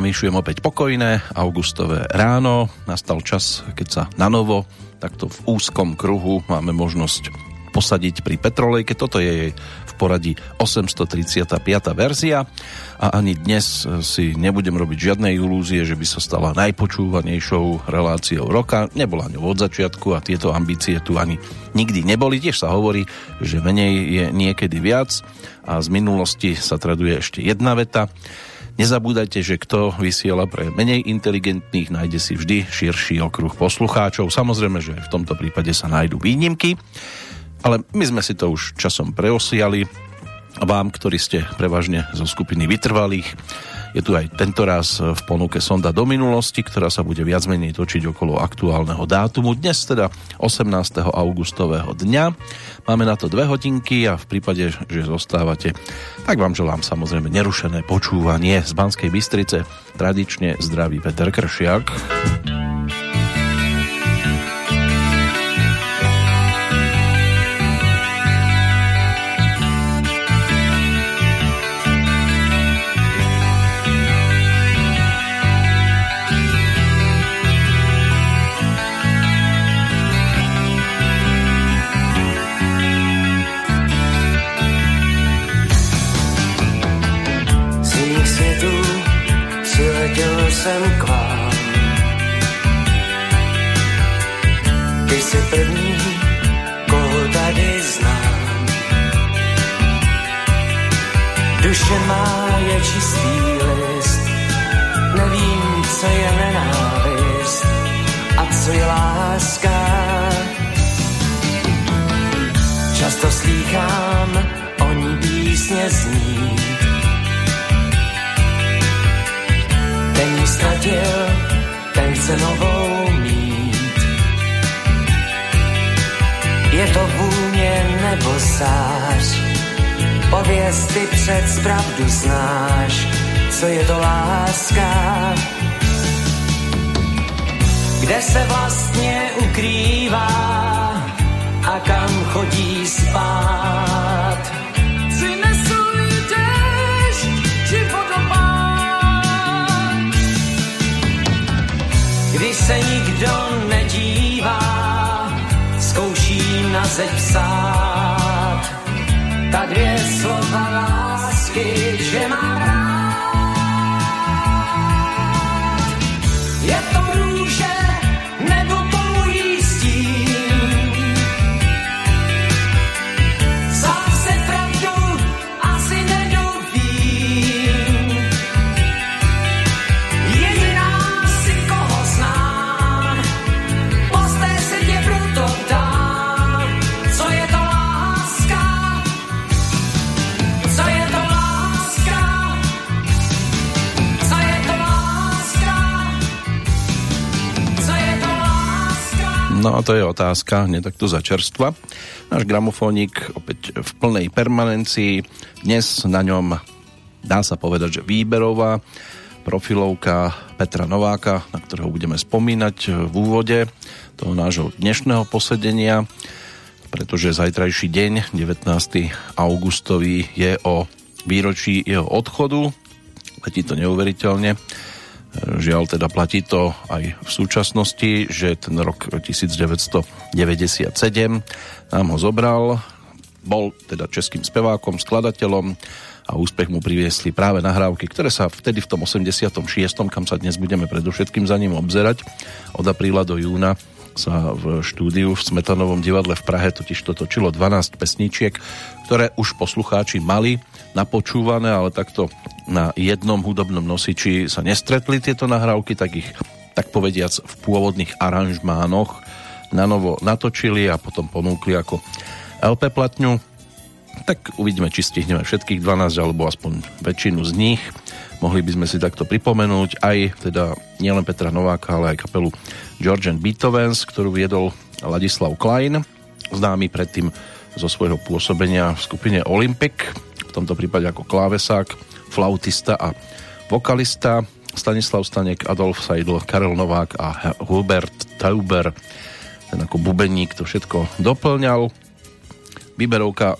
vám opäť pokojné augustové ráno. Nastal čas, keď sa na novo, takto v úzkom kruhu máme možnosť posadiť pri Petrolejke. Toto je jej v poradí 835. verzia a ani dnes si nebudem robiť žiadne ilúzie, že by sa stala najpočúvanejšou reláciou roka. Nebola ňou od začiatku a tieto ambície tu ani nikdy neboli. Tiež sa hovorí, že menej je niekedy viac a z minulosti sa traduje ešte jedna veta Nezabúdajte, že kto vysiela pre menej inteligentných, nájde si vždy širší okruh poslucháčov. Samozrejme, že v tomto prípade sa nájdú výnimky, ale my sme si to už časom preosiali vám, ktorí ste prevažne zo skupiny vytrvalých, je tu aj tento raz v ponuke sonda do minulosti, ktorá sa bude viac menej točiť okolo aktuálneho dátumu. Dnes teda 18. augustového dňa. Máme na to dve hodinky a v prípade, že zostávate, tak vám želám samozrejme nerušené počúvanie z Banskej Bystrice. Tradične zdraví Peter Kršiak. Jsem k vám. Ty jsi první, koho tady znám. Duše má je čistý list, nevím, co je nenávist a co je láska. Často slýchám o ní písně znít, ztratil, ten chce novou mít. Je to vůně nebo zář, pověz ty před pravdu znáš, co je to láska. Kde se vlastně ukrývá a kam chodí spát se nikdo nedívá, zkouší na zeď psát. Ta dvě slova lásky, že mám rád. Je to růže, No a to je otázka, hneď takto za čerstva. Náš gramofónik opäť v plnej permanencii. Dnes na ňom dá sa povedať, že výberová profilovka Petra Nováka, na ktorého budeme spomínať v úvode toho nášho dnešného posedenia, pretože zajtrajší deň, 19. augustový, je o výročí jeho odchodu. Letí to neuveriteľne. Žiaľ, teda platí to aj v súčasnosti, že ten rok 1997 nám ho zobral. Bol teda českým spevákom, skladateľom a úspech mu priviesli práve nahrávky, ktoré sa vtedy v tom 86., kam sa dnes budeme predovšetkým za ním obzerať, od apríla do júna sa v štúdiu v Smetanovom divadle v Prahe totiž to točilo 12 pesničiek, ktoré už poslucháči mali napočúvané, ale takto na jednom hudobnom nosiči sa nestretli tieto nahrávky, tak ich tak povediac v pôvodných aranžmánoch na novo natočili a potom ponúkli ako LP platňu. Tak uvidíme, či stihneme všetkých 12 alebo aspoň väčšinu z nich. Mohli by sme si takto pripomenúť aj teda nielen Petra Nováka, ale aj kapelu Georgian Beethovens, ktorú viedol Ladislav Klein, známy predtým zo svojho pôsobenia v skupine Olympic, v tomto prípade ako klávesák, flautista a vokalista, Stanislav Stanek, Adolf Seidl, Karel Novák a Hubert Tauber, ten ako bubeník to všetko doplňal. Výberovka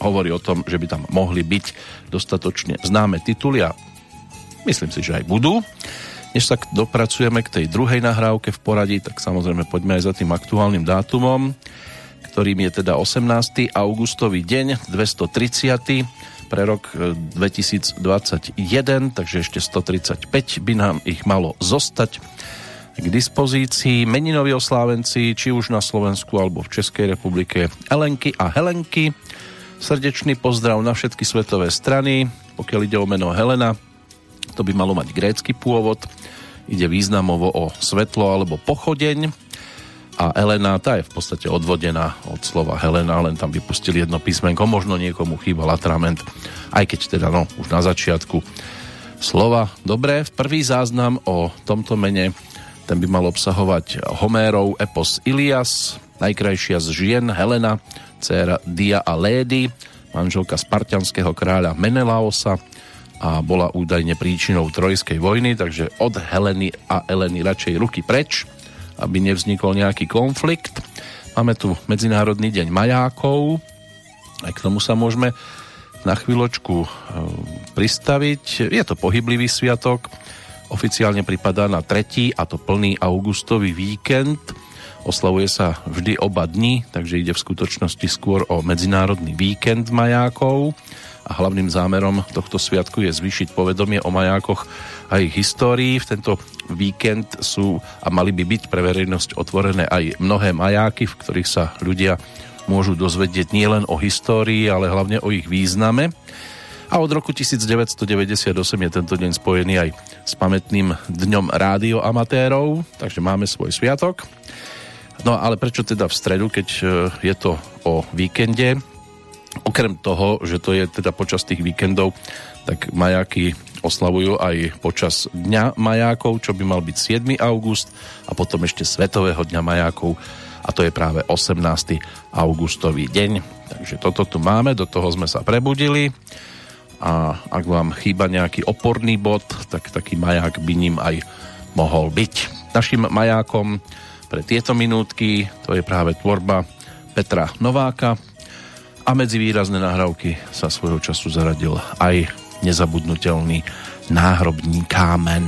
hovorí o tom, že by tam mohli byť dostatočne známe tituly a Myslím si, že aj budú. Než sa dopracujeme k tej druhej nahrávke v poradí, tak samozrejme poďme aj za tým aktuálnym dátumom, ktorým je teda 18. augustový deň, 230. pre rok 2021, e, takže ešte 135 by nám ich malo zostať k dispozícii. Meninoví oslávenci, či už na Slovensku alebo v Českej republike, Elenky a Helenky. Srdečný pozdrav na všetky svetové strany. Pokiaľ ide o meno Helena, to by malo mať grécky pôvod. Ide významovo o svetlo alebo pochodeň. A Elena, tá je v podstate odvodená od slova Helena, len tam vypustili jedno písmenko, možno niekomu chýbal atrament, aj keď teda no, už na začiatku slova. Dobre, prvý záznam o tomto mene, ten by mal obsahovať Homérov epos Ilias, najkrajšia z žien Helena, dcéra Dia a Lédy, manželka spartianského kráľa Menelaosa, a bola údajne príčinou Trojskej vojny, takže od Heleny a Eleny radšej ruky preč, aby nevznikol nejaký konflikt. Máme tu Medzinárodný deň majákov, aj k tomu sa môžeme na chvíľočku e, pristaviť. Je to pohyblivý sviatok, oficiálne pripadá na tretí a to plný augustový víkend. Oslavuje sa vždy oba dni, takže ide v skutočnosti skôr o medzinárodný víkend majákov a hlavným zámerom tohto sviatku je zvýšiť povedomie o majákoch a ich histórii. V tento víkend sú a mali by byť pre verejnosť otvorené aj mnohé majáky, v ktorých sa ľudia môžu dozvedieť nielen o histórii, ale hlavne o ich význame. A od roku 1998 je tento deň spojený aj s pamätným dňom rádioamatérov, takže máme svoj sviatok. No ale prečo teda v stredu, keď e, je to o víkende? Okrem toho, že to je teda počas tých víkendov, tak majáky oslavujú aj počas Dňa majákov, čo by mal byť 7. august a potom ešte Svetového Dňa majákov a to je práve 18. augustový deň. Takže toto tu máme, do toho sme sa prebudili a ak vám chýba nejaký oporný bod, tak taký maják by ním aj mohol byť. Našim majákom pre tieto minútky to je práve tvorba Petra Nováka, a medzi výrazné nahrávky sa svojho času zaradil aj nezabudnutelný náhrobní kámen.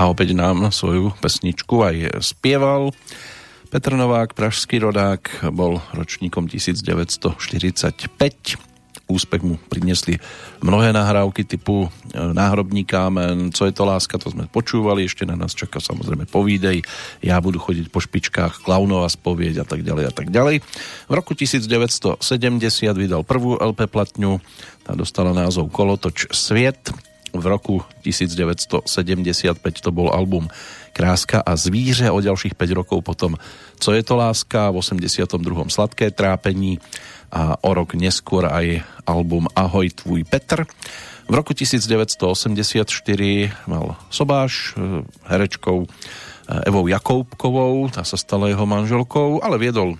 A opäť nám svoju pesničku aj spieval. Petr Novák, pražský rodák, bol ročníkom 1945 úspech mu priniesli mnohé nahrávky typu e, Náhrobní kámen, Co je to láska, to sme počúvali, ešte na nás čaká samozrejme povídej, Ja budu chodiť po špičkách, Klaunová spovieď a tak ďalej a tak ďalej. V roku 1970 vydal prvú LP platňu, tá dostala názov Kolotoč sviet. V roku 1975 to bol album Kráska a zvíře, o ďalších 5 rokov potom Co je to láska, v 82. Sladké trápení, a o rok neskôr aj album Ahoj tvůj Petr. V roku 1984 mal Sobáš e, herečkou e, Evou Jakoubkovou, tá sa stala jeho manželkou, ale viedol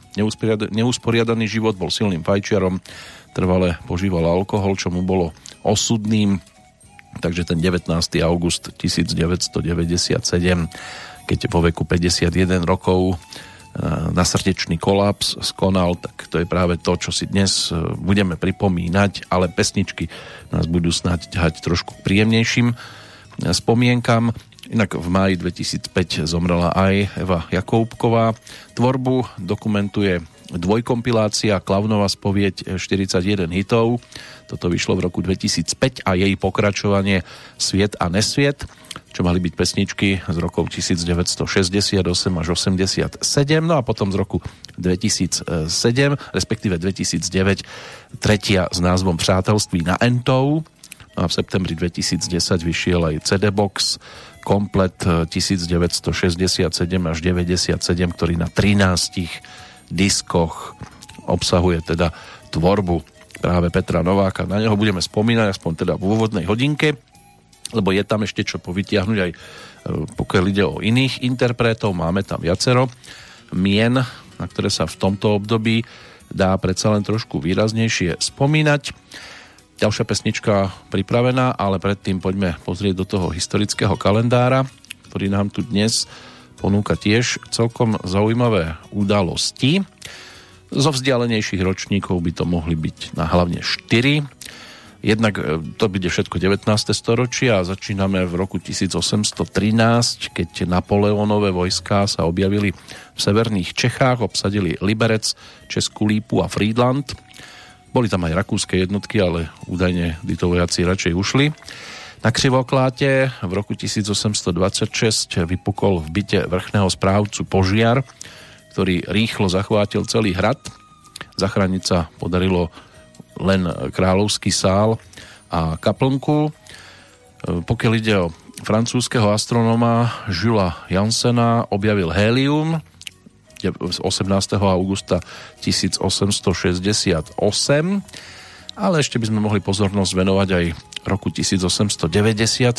neusporiadaný život, bol silným fajčiarom, trvale požíval alkohol, čo mu bolo osudným, takže ten 19. august 1997, keď vo veku 51 rokov na srdečný kolaps skonal, tak to je práve to, čo si dnes e, budeme pripomínať, ale pesničky nás budú snáď ťahať trošku príjemnejším e, spomienkam. Inak v máji 2005 zomrela aj Eva Jakoubková. Tvorbu dokumentuje dvojkompilácia Klavnová spovieť 41 hitov. Toto vyšlo v roku 2005 a jej pokračovanie Sviet a nesviet čo mali byť pesničky z rokov 1968 až 87, no a potom z roku 2007, respektíve 2009, tretia s názvom Přátelství na Entou, a v septembri 2010 vyšiel aj CD Box, komplet 1967 až 97, ktorý na 13 diskoch obsahuje teda tvorbu práve Petra Nováka. Na neho budeme spomínať aspoň teda v úvodnej hodinke lebo je tam ešte čo povytiahnuť aj e, pokiaľ ide o iných interpretov, máme tam viacero mien, na ktoré sa v tomto období dá predsa len trošku výraznejšie spomínať. Ďalšia pesnička pripravená, ale predtým poďme pozrieť do toho historického kalendára, ktorý nám tu dnes ponúka tiež celkom zaujímavé udalosti. Zo vzdialenejších ročníkov by to mohli byť na hlavne 4 Jednak e, to bude všetko 19. storočie a začíname v roku 1813, keď Napoleonové vojská sa objavili v severných Čechách, obsadili Liberec, Českú Lípu a Friedland. Boli tam aj rakúske jednotky, ale údajne títo vojaci radšej ušli. Na Krivokláte v roku 1826 vypukol v byte vrchného správcu požiar, ktorý rýchlo zachvátil celý hrad. Zachrániť sa podarilo len kráľovský sál a kaplnku. Pokiaľ ide o francúzského astronoma Žula Jansena, objavil hélium 18. augusta 1868, ale ešte by sme mohli pozornosť venovať aj roku 1894,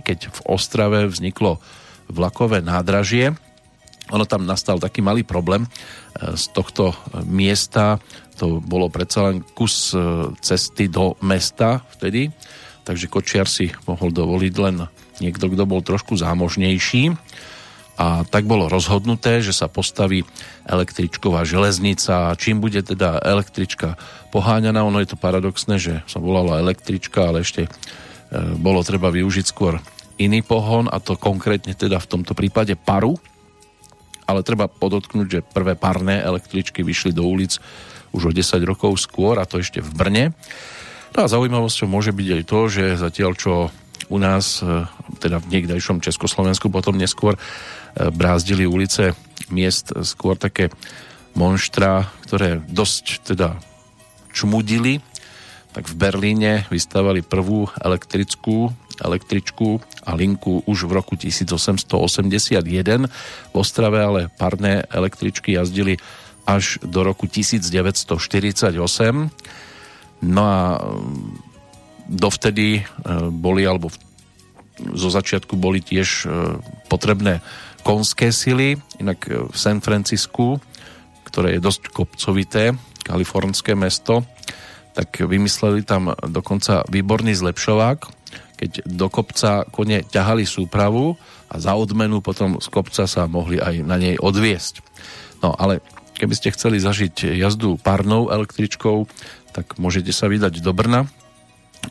keď v Ostrave vzniklo vlakové nádražie. Ono tam nastal taký malý problém. E, z tohto miesta to bolo predsa len kus e, cesty do mesta vtedy, takže Kočiar si mohol dovoliť len niekto, kto bol trošku zámožnejší a tak bolo rozhodnuté, že sa postaví električková železnica. Čím bude teda električka poháňaná? Ono je to paradoxné, že sa volala električka, ale ešte e, bolo treba využiť skôr iný pohon a to konkrétne teda v tomto prípade paru. Ale treba podotknúť, že prvé parné električky vyšli do ulic už o 10 rokov skôr, a to ešte v Brne. No a zaujímavosťou môže byť aj to, že zatiaľ čo u nás, e, teda v niekdajšom Československu, potom neskôr brázdili ulice miest skôr také monštra, ktoré dosť teda čmudili, tak v Berlíne vystávali prvú elektrickú električku a linku už v roku 1881. V Ostrave ale parné električky jazdili až do roku 1948. No a mm, dovtedy e, boli, alebo zo začiatku boli tiež e, potrebné konské sily, inak e, v San Francisku, ktoré je dosť kopcovité, kalifornské mesto, tak vymysleli tam dokonca výborný zlepšovák, keď do kopca kone ťahali súpravu a za odmenu potom z kopca sa mohli aj na nej odviesť. No ale Keby ste chceli zažiť jazdu párnou električkou, tak môžete sa vydať do Brna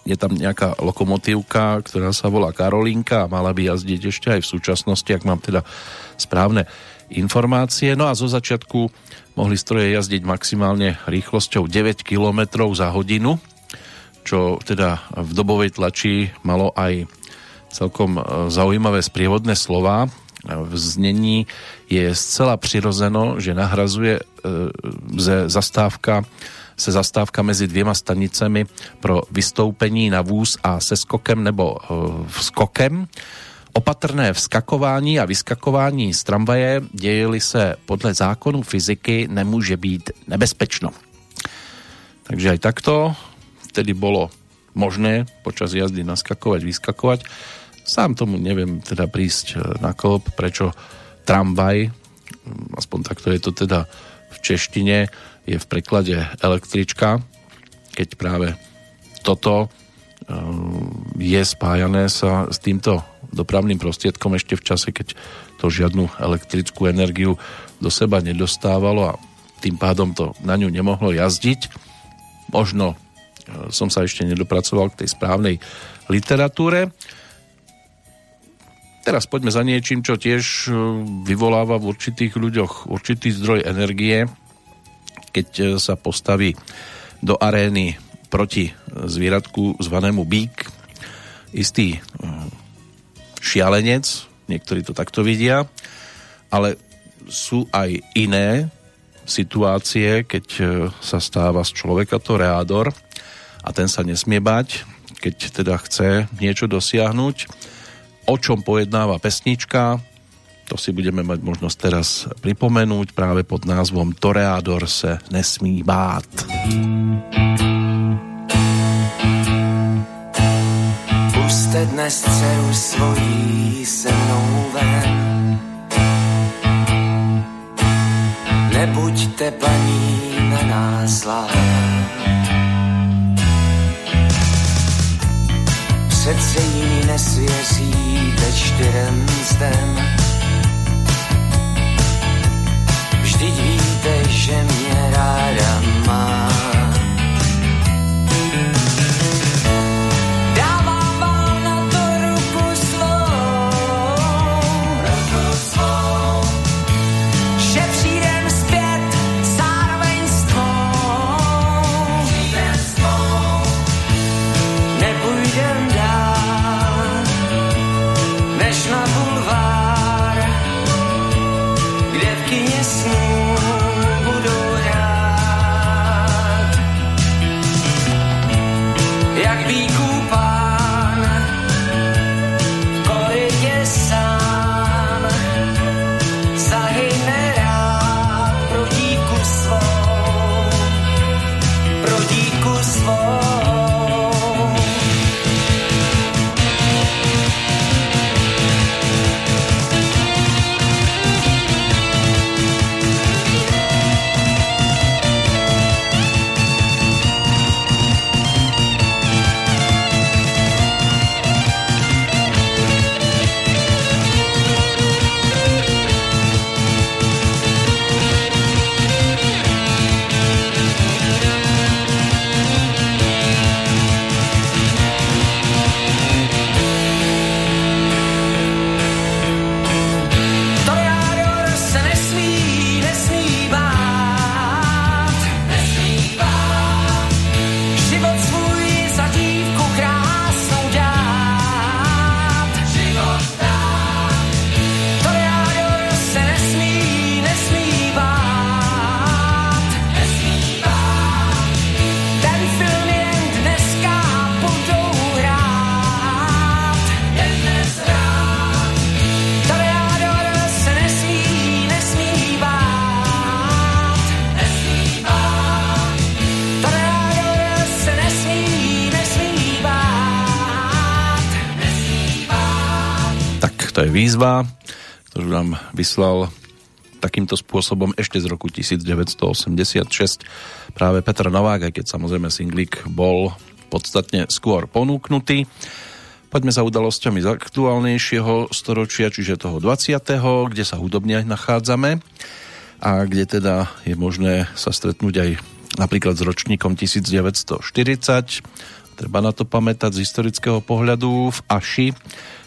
je tam nejaká lokomotívka, ktorá sa volá Karolinka a mala by jazdiť ešte aj v súčasnosti, ak mám teda správne informácie. No a zo začiatku mohli stroje jazdiť maximálne rýchlosťou 9 km za hodinu, čo teda v dobovej tlači malo aj celkom e, zaujímavé sprievodné slova. V znení je zcela přirozeno, že nahrazuje e, zastávka se zastávka mezi dvěma stanicemi pro vystoupení na vůz a se skokem nebo e, skokem. Opatrné vskakování a vyskakování z tramvaje, dějeli se podle zákonu fyziky, nemůže být nebezpečno. Takže aj takto vtedy bolo možné počas jazdy naskakovať, vyskakovať. Sám tomu neviem teda prísť e, na klop, prečo tramvaj, aspoň takto je to teda v češtine, je v preklade električka, keď práve toto e, je spájané sa s týmto dopravným prostriedkom ešte v čase, keď to žiadnu elektrickú energiu do seba nedostávalo a tým pádom to na ňu nemohlo jazdiť. Možno e, som sa ešte nedopracoval k tej správnej literatúre. Teraz poďme za niečím, čo tiež e, vyvoláva v určitých ľuďoch určitý zdroj energie, keď e, sa postaví do arény proti zvieratku zvanému bík istý e, šialenec, niektorí to takto vidia, ale sú aj iné situácie, keď e, sa stáva z človeka to reádor a ten sa nesmie bať, keď teda chce niečo dosiahnuť. O čom pojednáva pesnička, to si budeme mať možnosť teraz pripomenúť práve pod názvom Toreador se nesmí bát. Puste dnes dceru svojí se mnou ven. Nebuďte paní na nás Přece jiný nesvěříte čtyřem zdem Vždyť víte, že výzva, ktorú nám vyslal takýmto spôsobom ešte z roku 1986 práve Petr Novák, aj keď samozrejme singlik bol podstatne skôr ponúknutý. Poďme za udalosťami z aktuálnejšieho storočia, čiže toho 20., kde sa hudobne nachádzame a kde teda je možné sa stretnúť aj napríklad s ročníkom 1940. treba na to pamätať z historického pohľadu v Aši,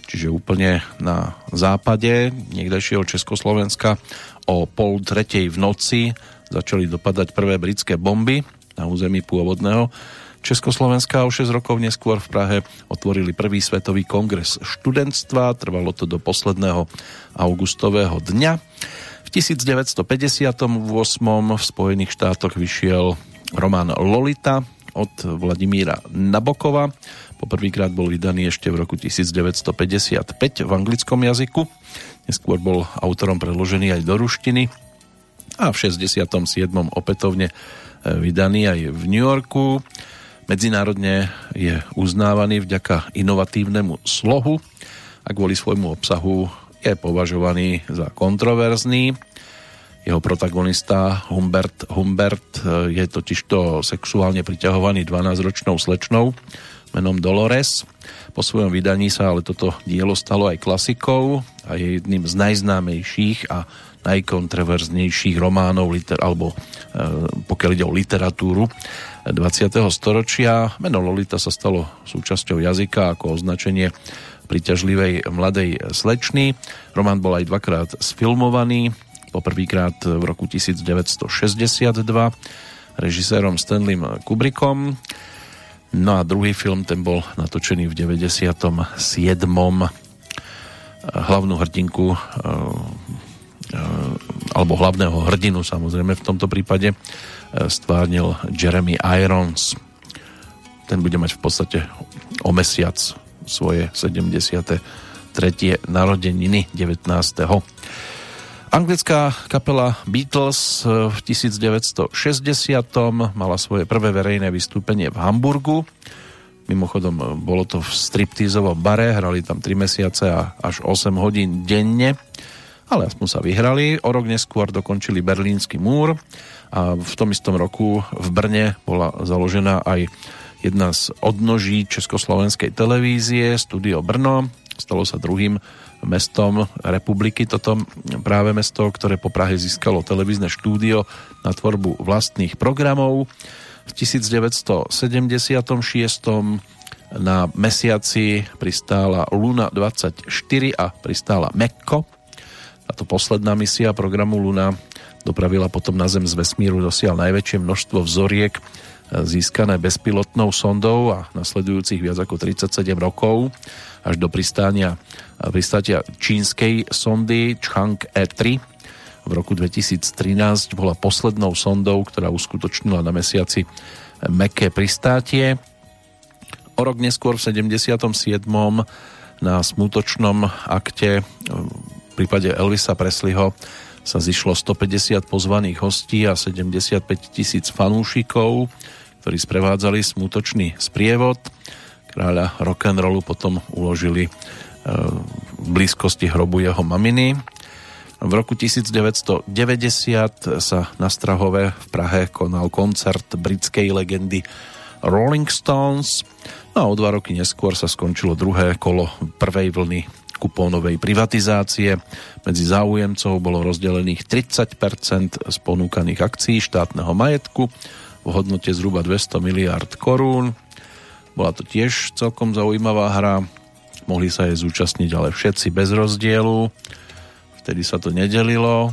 čiže úplne na západe niekdejšieho Československa o pol tretej v noci začali dopadať prvé britské bomby na území pôvodného Československa o 6 rokov neskôr v Prahe otvorili prvý svetový kongres študentstva, trvalo to do posledného augustového dňa. V 1958 v Spojených štátoch vyšiel román Lolita od Vladimíra Nabokova. Poprvýkrát bol vydaný ešte v roku 1955 v anglickom jazyku. Neskôr bol autorom preložený aj do ruštiny a v 67. opätovne vydaný aj v New Yorku. Medzinárodne je uznávaný vďaka inovatívnemu slohu a kvôli svojmu obsahu je považovaný za kontroverzný. Jeho protagonista Humbert, Humbert eh, je totižto sexuálne priťahovaný 12-ročnou slečnou menom Dolores. Po svojom vydaní sa ale toto dielo stalo aj klasikou a je jedným z najznámejších a najkontroverznejších románov liter, alebo e, pokiaľ ide o literatúru 20. storočia. Meno Lolita sa stalo súčasťou jazyka ako označenie priťažlivej mladej slečny. Román bol aj dvakrát sfilmovaný, poprvýkrát v roku 1962 režisérom Stanleym Kubrickom. No a druhý film, ten bol natočený v 97. Hlavnú hrdinku e, e, alebo hlavného hrdinu samozrejme v tomto prípade stvárnil Jeremy Irons. Ten bude mať v podstate o mesiac svoje 73. narodeniny 19. Anglická kapela Beatles v 1960. mala svoje prvé verejné vystúpenie v Hamburgu. Mimochodom, bolo to v striptízovom bare, hrali tam 3 mesiace a až 8 hodín denne, ale aspoň sa vyhrali. O rok neskôr dokončili Berlínsky múr a v tom istom roku v Brne bola založená aj jedna z odnoží Československej televízie, Studio Brno. Stalo sa druhým mestom republiky toto práve mesto, ktoré po Prahe získalo televízne štúdio na tvorbu vlastných programov. V 1976 na mesiaci pristála Luna 24 a pristála Mekko. Táto posledná misia programu Luna dopravila potom na Zem z vesmíru dosiaľ najväčšie množstvo vzoriek získané bezpilotnou sondou a nasledujúcich viac ako 37 rokov až do pristánia, pristátia čínskej sondy Chang E3 v roku 2013 bola poslednou sondou, ktorá uskutočnila na mesiaci meké pristátie. O rok neskôr v 77. na smutočnom akte v prípade Elvisa Presleyho sa zišlo 150 pozvaných hostí a 75 tisíc fanúšikov, ktorí sprevádzali smutočný sprievod. Kráľa rock'n'rollu potom uložili e, v blízkosti hrobu jeho maminy. V roku 1990 sa na Strahove v Prahe konal koncert britskej legendy Rolling Stones. No a o dva roky neskôr sa skončilo druhé kolo prvej vlny kupónovej privatizácie. Medzi záujemcov bolo rozdelených 30% z ponúkaných akcií štátneho majetku v hodnote zhruba 200 miliard korún. Bola to tiež celkom zaujímavá hra. Mohli sa jej zúčastniť ale všetci bez rozdielu. Vtedy sa to nedelilo.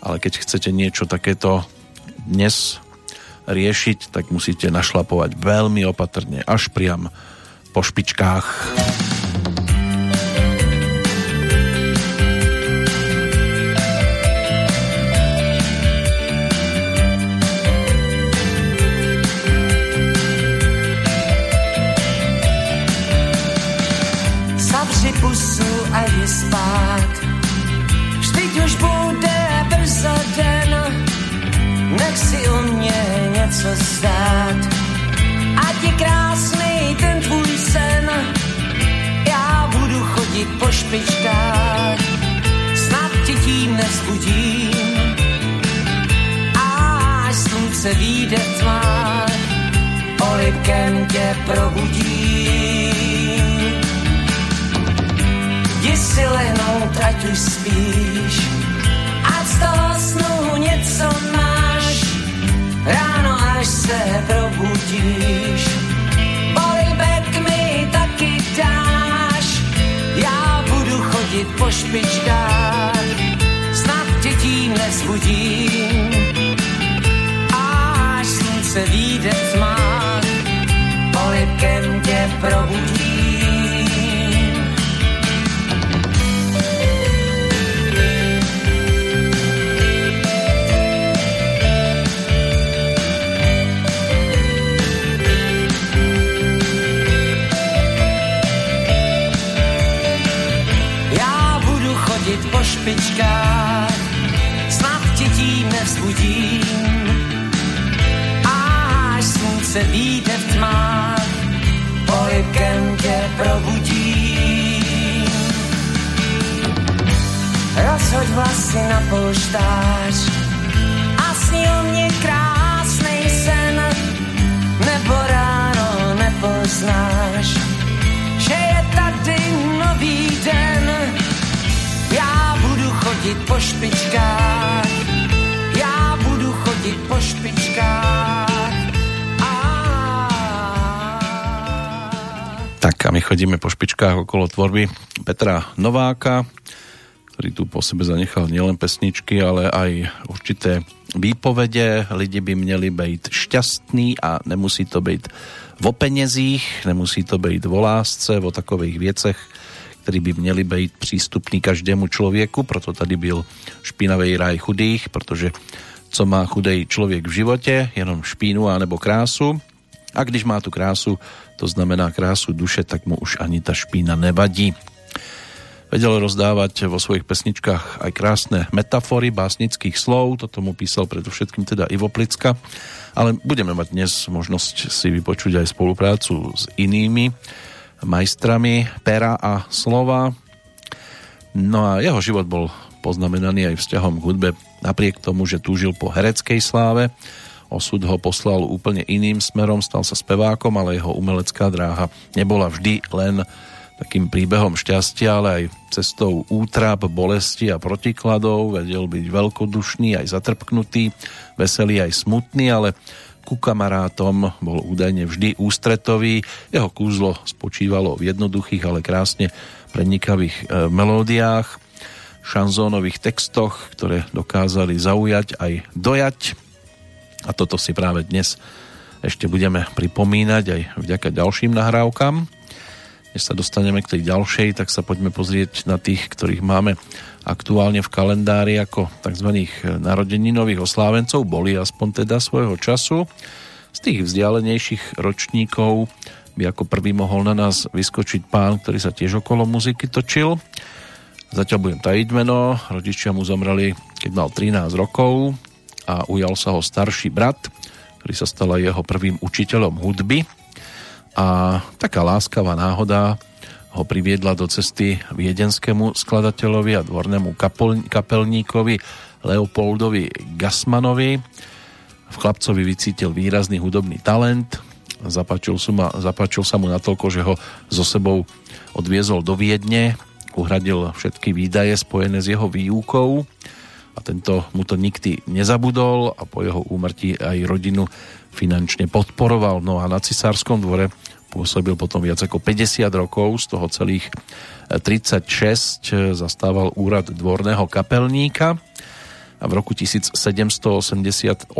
Ale keď chcete niečo takéto dnes riešiť, tak musíte našlapovať veľmi opatrne, až priam po špičkách. Už bude brzo den, nech si o mě něco zdát. Ať je krásný ten tvůj sen, já budu chodit po špičkách, snad ti tím nezbudím. Až slunce vyjde v tmách, olivkem tě probudím Jdi si lehnout, ať už spíš toho snu něco máš, ráno až se probudíš. Polibek mi taky dáš, já budu chodit po špičkách, snad tě tím nezbudím. Až slunce vyjde tmá, polibkem tě probudí. Špičkách, snad tě tím nevzbudím. Až slunce výjde v tmách, polibkem tě probudím. Rozhoď vlasy na polštář a sní o mě krásnej sen, nebo ráno nepoznáš, že je tady nový den. Chodit po špičkách, já budu chodit po špičkách. Tak a my chodíme po špičkách okolo tvorby Petra Nováka, ktorý tu po sebe zanechal nielen pesničky, ale aj určité výpovede. Lidi by měli být šťastní a nemusí to být vo penězích, nemusí to být vo lásce, o takových věcech, ktorí by měli být přístupní každému člověku, proto tady byl špinavý raj chudých, protože co má chudej člověk v životě, jenom špínu a nebo krásu. A když má tu krásu, to znamená krásu duše, tak mu už ani ta špína nevadí. Vedel rozdávať vo svojich pesničkách aj krásne metafory básnických slov, toto mu písal predovšetkým teda Ivo Plicka, ale budeme mať dnes možnosť si vypočuť aj spoluprácu s inými majstrami pera a slova. No a jeho život bol poznamenaný aj vzťahom k hudbe napriek tomu, že túžil po hereckej sláve. Osud ho poslal úplne iným smerom, stal sa spevákom, ale jeho umelecká dráha nebola vždy len takým príbehom šťastia, ale aj cestou útrap, bolesti a protikladov. Vedel byť veľkodušný, aj zatrpknutý, veselý, aj smutný, ale ku kamarátom, bol údajne vždy ústretový. Jeho kúzlo spočívalo v jednoduchých, ale krásne prenikavých e, melódiách, šanzónových textoch, ktoré dokázali zaujať aj dojať. A toto si práve dnes ešte budeme pripomínať aj vďaka ďalším nahrávkam. Než sa dostaneme k tej ďalšej, tak sa poďme pozrieť na tých, ktorých máme aktuálne v kalendári ako tzv. narodeninových oslávencov, boli aspoň teda svojho času. Z tých vzdialenejších ročníkov by ako prvý mohol na nás vyskočiť pán, ktorý sa tiež okolo muziky točil. Zatiaľ budem tajiť meno, rodičia mu zomreli, keď mal 13 rokov a ujal sa ho starší brat, ktorý sa stala jeho prvým učiteľom hudby. A taká láskavá náhoda ho priviedla do cesty viedenskému skladateľovi a dvornému kapel, kapelníkovi Leopoldovi Gasmanovi. V chlapcovi vycítil výrazný hudobný talent, zapáčil, ma, zapáčil sa mu natoľko, že ho so sebou odviezol do Viedne, uhradil všetky výdaje spojené s jeho výukou a tento mu to nikdy nezabudol a po jeho úmrtí aj rodinu finančne podporoval. No a na cisárskom dvore pôsobil potom viac ako 50 rokov, z toho celých 36 eh, zastával úrad dvorného kapelníka a v roku 1788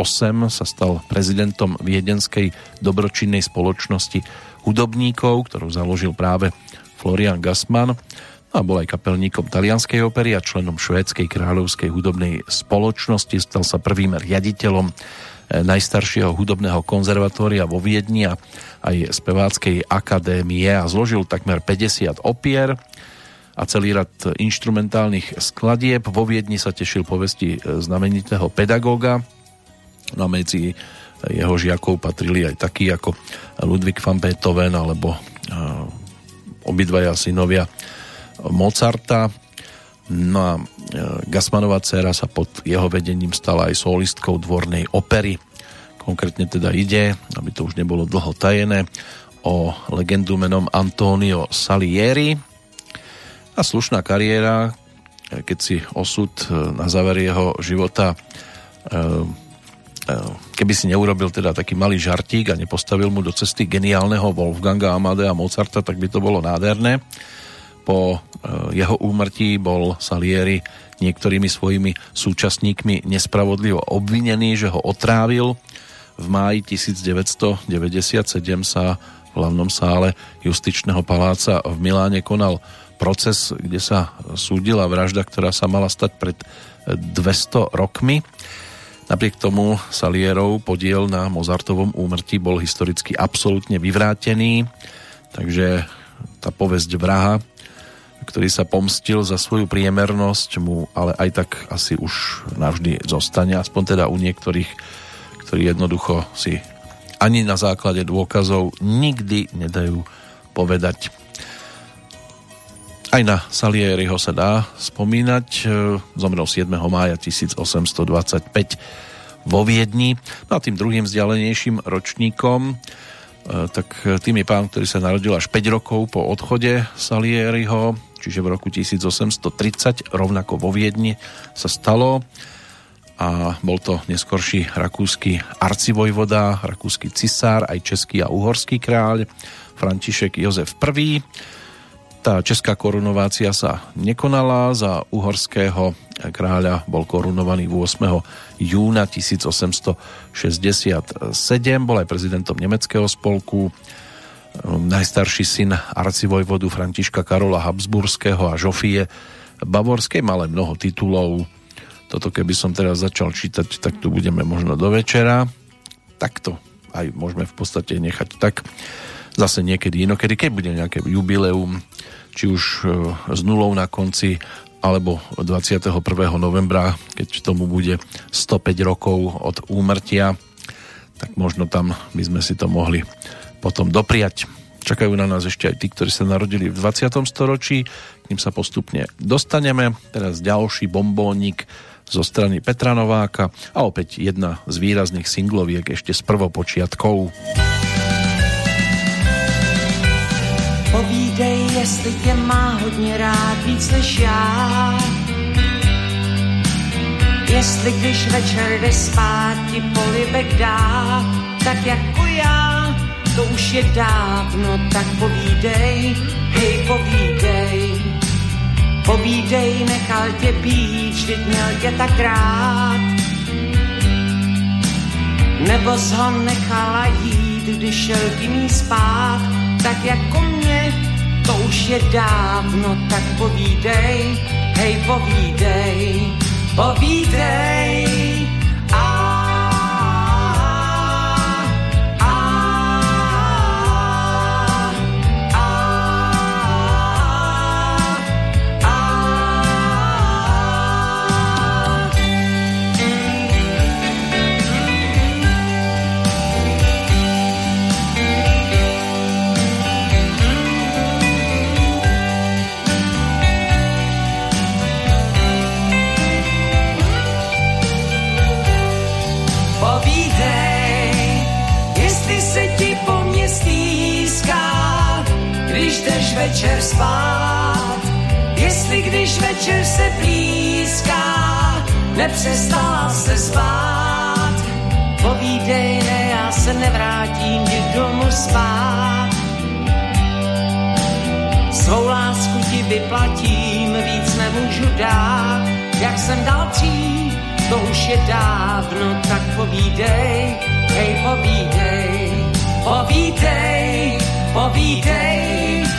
sa stal prezidentom Viedenskej dobročinnej spoločnosti hudobníkov, ktorú založil práve Florian Gassman no a bol aj kapelníkom talianskej opery a členom švédskej kráľovskej hudobnej spoločnosti. Stal sa prvým riaditeľom najstaršieho hudobného konzervatória vo Viedni a aj speváckej akadémie a zložil takmer 50 opier a celý rad instrumentálnych skladieb. Vo Viedni sa tešil povesti znamenitého pedagóga. No medzi jeho žiakov patrili aj takí ako Ludwig van Beethoven alebo obidvaja synovia Mozarta. No a E, Gasmanová dcera sa pod jeho vedením stala aj solistkou dvornej opery. Konkrétne teda ide, aby to už nebolo dlho tajené, o legendu menom Antonio Salieri. A slušná kariéra, e, keď si osud e, na záver jeho života keby si neurobil teda taký malý žartík a nepostavil mu do cesty geniálneho Wolfganga Amadea Mozarta, tak by to bolo nádherné Po jeho úmrtí bol Salieri niektorými svojimi súčasníkmi nespravodlivo obvinený, že ho otrávil. V máji 1997 sa v hlavnom sále justičného paláca v Miláne konal proces, kde sa súdila vražda, ktorá sa mala stať pred 200 rokmi. Napriek tomu Salierov podiel na Mozartovom úmrtí bol historicky absolútne vyvrátený, takže tá povesť vraha, ktorý sa pomstil za svoju priemernosť, mu ale aj tak asi už navždy zostane, aspoň teda u niektorých, ktorí jednoducho si ani na základe dôkazov nikdy nedajú povedať aj na Salieriho sa dá spomínať. E, zomrel 7. mája 1825 vo Viedni. No a tým druhým vzdialenejším ročníkom e, tak tým je pán, ktorý sa narodil až 5 rokov po odchode Salieriho, čiže v roku 1830, rovnako vo Viedni sa stalo a bol to neskorší rakúsky arcivojvoda, rakúsky cisár, aj český a uhorský kráľ František Jozef I. Tá česká korunovácia sa nekonala, za uhorského kráľa bol korunovaný 8. júna 1867, bol aj prezidentom nemeckého spolku, najstarší syn arcivojvodu Františka Karola Habsburského a Žofie Bavorskej, mal mnoho titulov. Toto keby som teraz začal čítať, tak tu budeme možno do večera. Takto aj môžeme v podstate nechať tak zase niekedy inokedy, keď bude nejaké jubileum, či už e, s nulou na konci, alebo 21. novembra, keď tomu bude 105 rokov od úmrtia, tak možno tam by sme si to mohli potom dopriať. Čakajú na nás ešte aj tí, ktorí sa narodili v 20. storočí, k ním sa postupne dostaneme. Teraz ďalší bombónik zo strany Petra Nováka a opäť jedna z výrazných singloviek ešte z prvopočiatkov. Povídej, jestli tě má hodně rád víc než já. Jestli když večer jde spát, ti polibek dá, tak jako já, to už je dávno, tak povídej, hej povídej. Povídej, nechal tě být, vždyť měl tě tak rád. Nebo ho nechala jít, když šel tím spát, tak jako mě, to už je dávno, tak povídej, hej povídej, povídej. Večer spát, jestli když večer se blízká, nepřestala se spát. Povídej, ne, já se nevrátím ti domů spát. Svou lásku ti vyplatím, víc nemůžu dát, jak jsem dal dřív, to už je dávno, tak povídej, hej, povídej, povídej, povídej.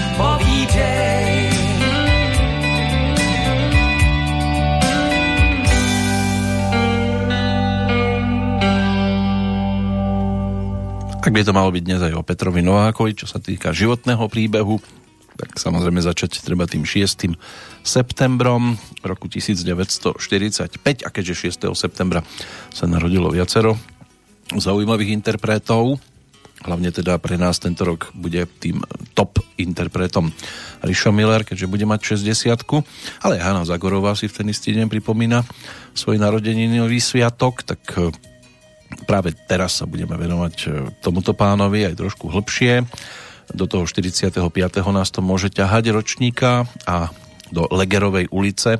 Ak by to malo byť dnes aj o Petrovi Novákovi, čo sa týka životného príbehu, tak samozrejme začať treba tým 6. septembrom roku 1945 a keďže 6. septembra sa narodilo viacero zaujímavých interpretov, hlavne teda pre nás tento rok bude tým top interpretom Rišo Miller, keďže bude mať 60 ale Hanna Zagorová si v ten istý deň pripomína svoj narodeninový sviatok, tak e, práve teraz sa budeme venovať e, tomuto pánovi aj trošku hlbšie. Do toho 45. nás to môže ťahať ročníka a do Legerovej ulice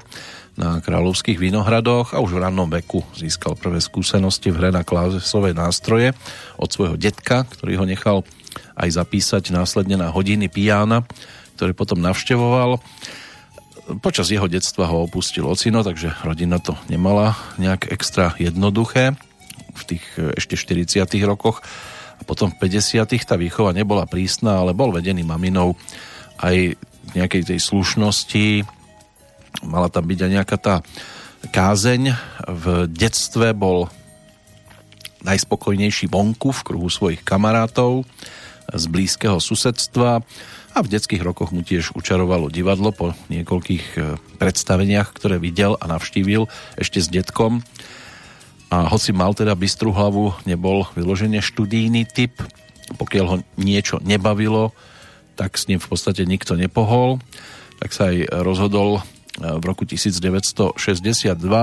na Kráľovských Vinohradoch a už v rannom veku získal prvé skúsenosti v hre na klávesové nástroje od svojho detka, ktorý ho nechal aj zapísať následne na hodiny pijána, ktorý potom navštevoval. Počas jeho detstva ho opustil ocino, takže rodina to nemala nejak extra jednoduché v tých e, ešte 40 rokoch. A potom v 50 tá výchova nebola prísna, ale bol vedený maminou aj nejakej tej slušnosti. Mala tam byť aj nejaká tá kázeň. V detstve bol najspokojnejší vonku v kruhu svojich kamarátov z blízkeho susedstva a v detských rokoch mu tiež učarovalo divadlo po niekoľkých e, predstaveniach, ktoré videl a navštívil ešte s detkom. A hoci mal teda bystrú hlavu, nebol vyložene študijný typ. Pokiaľ ho niečo nebavilo, tak s ním v podstate nikto nepohol. Tak sa aj rozhodol v roku 1962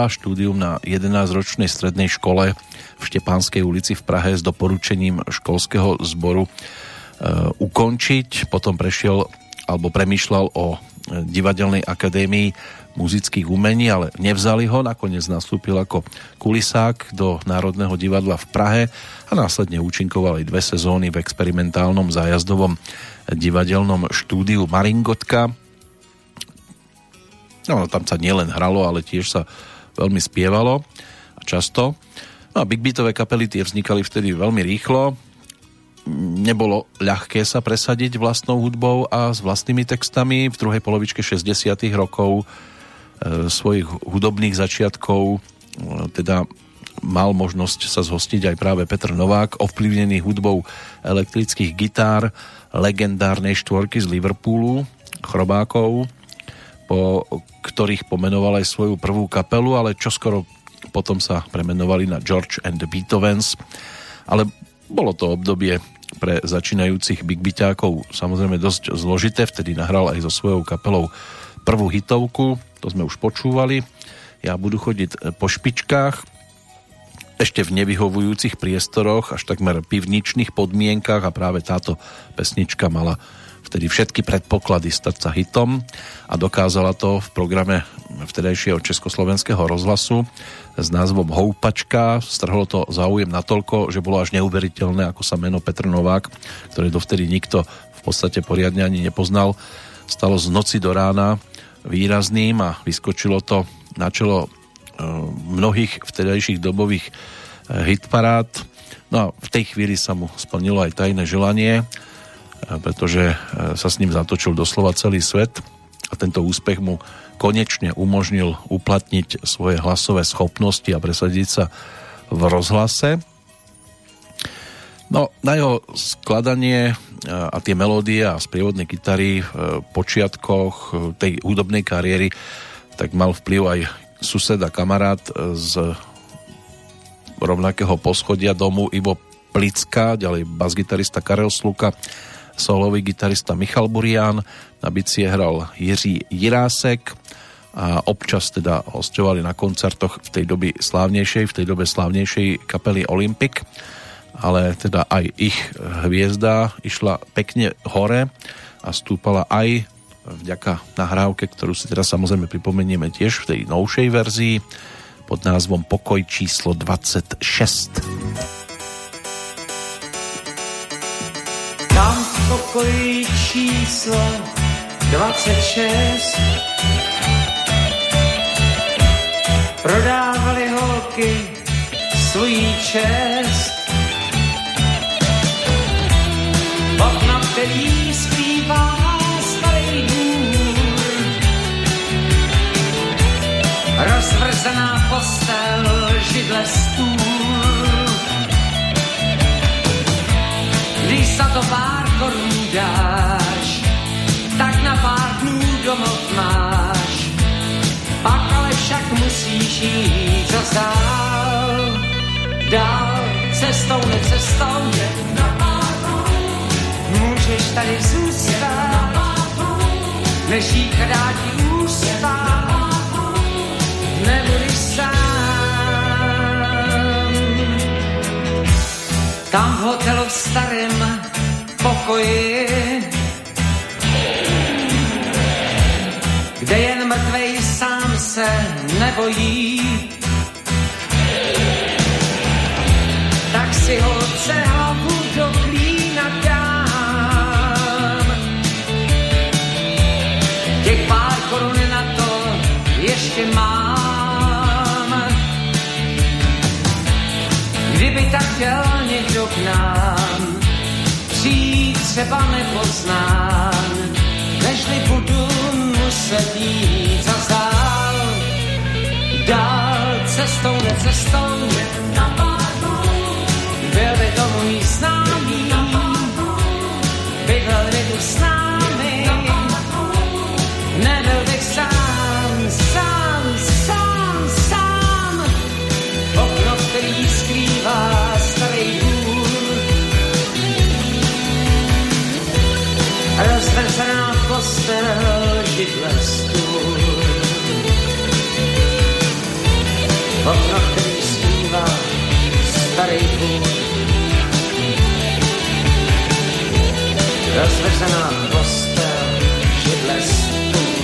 štúdium na 11-ročnej strednej škole v Štepánskej ulici v Prahe s doporučením školského zboru Eh, ukončiť. Potom prešiel alebo premyšľal o eh, divadelnej akadémii muzických umení, ale nevzali ho. Nakoniec nastúpil ako kulisák do Národného divadla v Prahe a následne účinkoval aj dve sezóny v experimentálnom zájazdovom divadelnom štúdiu Maringotka. No, tam sa nielen hralo, ale tiež sa veľmi spievalo a často. No a big beatové kapely tie vznikali vtedy veľmi rýchlo nebolo ľahké sa presadiť vlastnou hudbou a s vlastnými textami. V druhej polovičke 60. rokov e, svojich hudobných začiatkov e, teda mal možnosť sa zhostiť aj práve Petr Novák, ovplyvnený hudbou elektrických gitár legendárnej štvorky z Liverpoolu, Chrobákov, po ktorých pomenoval aj svoju prvú kapelu, ale čoskoro potom sa premenovali na George and the Beethovens. Ale bolo to obdobie pre začínajúcich big byťákov samozrejme dosť zložité, vtedy nahral aj so svojou kapelou prvú hitovku, to sme už počúvali. Ja budu chodiť e, po špičkách, ešte v nevyhovujúcich priestoroch, až takmer pivničných podmienkach a práve táto pesnička mala vtedy všetky predpoklady stať sa hitom a dokázala to v programe vtedajšieho československého rozhlasu s názvom Houpačka. Strhlo to záujem natoľko, že bolo až neuveriteľné, ako sa meno Petr Novák, ktoré dovtedy nikto v podstate poriadne ani nepoznal, stalo z noci do rána výrazným a vyskočilo to na čelo e, mnohých vtedajších dobových e, hitparád. No a v tej chvíli sa mu splnilo aj tajné želanie pretože e, sa s ním zatočil doslova celý svet a tento úspech mu konečne umožnil uplatniť svoje hlasové schopnosti a presadiť sa v rozhlase. No, na jeho skladanie e, a tie melódie a sprievodné gitary v počiatkoch e, tej hudobnej kariéry tak mal vplyv aj sused a kamarát z rovnakého poschodia domu Ivo Plicka, ďalej basgitarista Karel Sluka, solový gitarista Michal Burian, na bicie hral Jiří Jirásek a občas teda hostovali na koncertoch v tej doby slávnejšej, v tej dobe slávnejšej kapely Olympic, ale teda aj ich hviezda išla pekne hore a stúpala aj vďaka nahrávke, ktorú si teraz samozrejme pripomenieme tiež v tej novšej verzii pod názvom Pokoj číslo 26. pokoji číslo 26 prodávali holky svojí čest. Okna, který zpívá starý důr, rozvrzená postel, židle stůl. Když za to pár korun dáš, tak na pár dnů domov máš. Pak ale však musíš jít za dál, dál, cestou, necestou, na pár Můžeš tady zůstat, než jí ti ústa, nebudeš tam v hotelu v starém pokoji, kde jen mrtvej sám se nebojí. Tak si ho hlavu do klína dám. Těch pár korun na to ještě mám. Kdyby tak chtěl někdo k nám, třeba nepoznán, nežli budu muset jít za dál. Dál cestou, necestou, na Rozvrcená postel, židle stůl.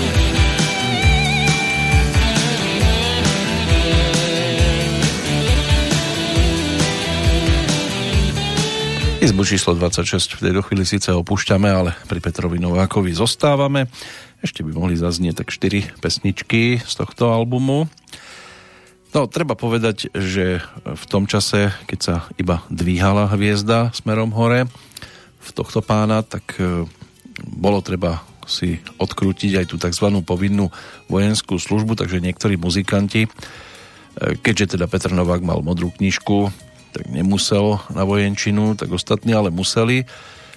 Izbu číslo 26 v tejto chvíli síce opúšťame, ale pri Petrovi Novákovi zostávame. Ešte by mohli zaznieť tak 4 pesničky z tohto albumu. No, treba povedať, že v tom čase, keď sa iba dvíhala hviezda smerom hore v tohto pána, tak e, bolo treba si odkrútiť aj tú tzv. povinnú vojenskú službu, takže niektorí muzikanti, e, keďže teda Petr Novák mal modrú knižku, tak nemusel na vojenčinu, tak ostatní ale museli.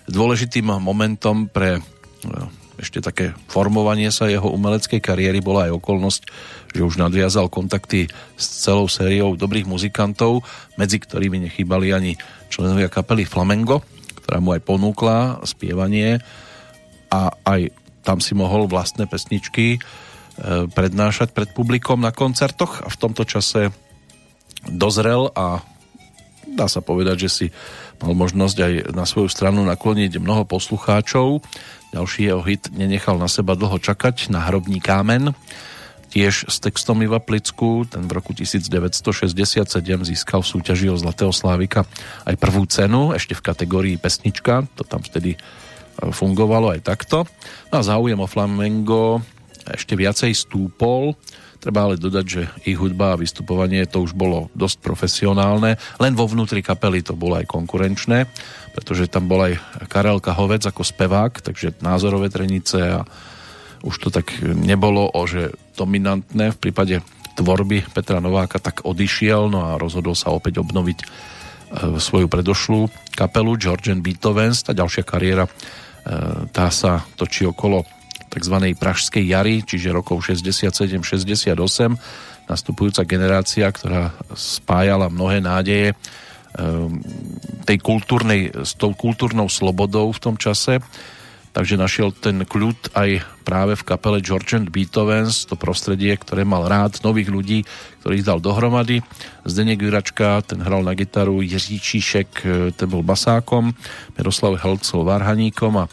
Dôležitým momentom pre e, ešte také formovanie sa jeho umeleckej kariéry bola aj okolnosť, že už nadviazal kontakty s celou sériou dobrých muzikantov, medzi ktorými nechýbali ani členovia kapely Flamengo, ktorá mu aj ponúkla spievanie a aj tam si mohol vlastné pesničky e, prednášať pred publikom na koncertoch a v tomto čase dozrel a dá sa povedať, že si mal možnosť aj na svoju stranu nakloniť mnoho poslucháčov. Ďalší jeho hit nenechal na seba dlho čakať, na hrobní kámen. Tiež s textom Iva Plicku, ten v roku 1967 získal v súťaži o Zlatého Slávika aj prvú cenu, ešte v kategórii pesnička, to tam vtedy e, fungovalo aj takto. No a záujem o flamengo ešte viacej stúpol, Treba ale dodať, že ich hudba a vystupovanie to už bolo dosť profesionálne. Len vo vnútri kapely to bolo aj konkurenčné, pretože tam bol aj Karel Kahovec ako spevák, takže názorové trenice a už to tak nebolo o, že dominantné v prípade tvorby Petra Nováka tak odišiel, no a rozhodol sa opäť obnoviť e, svoju predošlú kapelu Georgian Beethovens. Tá ďalšia kariéra e, tá sa točí okolo tzv. Pražskej jary, čiže rokov 67-68, nastupujúca generácia, ktorá spájala mnohé nádeje ehm, tej kultúrnej, s tou kultúrnou slobodou v tom čase. Takže našiel ten kľud aj práve v kapele George and Beethovens, to prostredie, ktoré mal rád, nových ľudí, ktorých dal dohromady. Zdeněk Juračka, ten hral na gitaru, Jiří Číšek, e, ten bol basákom, Miroslav Helcel varhaníkom a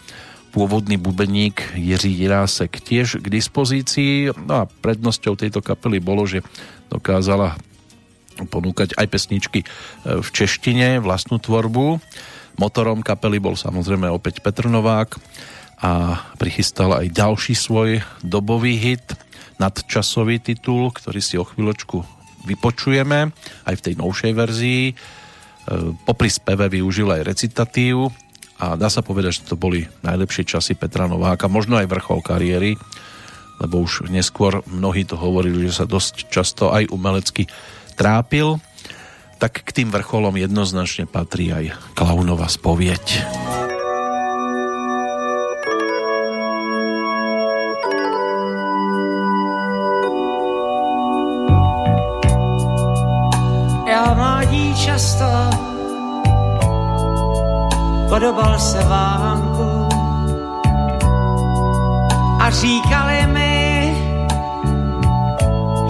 pôvodný bubeník Jiří Jirásek tiež k dispozícii. No a prednosťou tejto kapely bolo, že dokázala ponúkať aj pesničky e, v češtine, vlastnú tvorbu. Motorom kapely bol samozrejme opäť Petr Novák a prichystal aj ďalší svoj dobový hit, nadčasový titul, ktorý si o chvíľočku vypočujeme aj v tej novšej verzii. E, popri speve využil aj recitatív a dá sa povedať, že to boli najlepšie časy Petra Nováka, možno aj vrchol kariéry, lebo už neskôr mnohí to hovorili, že sa dosť často aj umelecky trápil, tak k tým vrcholom jednoznačne patrí aj Klaunova spovieť. Já mládí často podobal se vámku a říkali mi,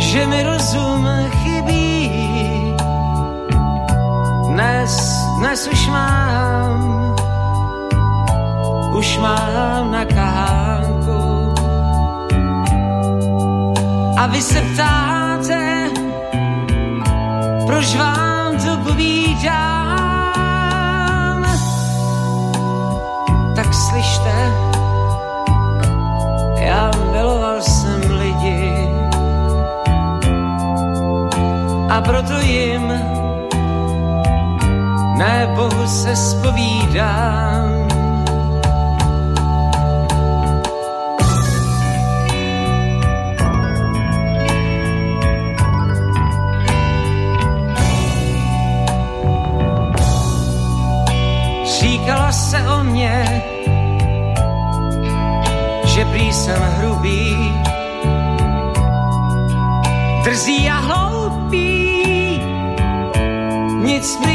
že mi rozum chybí. Dnes, dnes už mám, už mám na kahánku. A vy se ptáte, proč vám to povídám? tak slyšte, já miloval jsem lidi, a proto jim ne Bohu se spovídám. Říkala se o mě, že prý jsem hrubý, drzí a hloupý, nic mi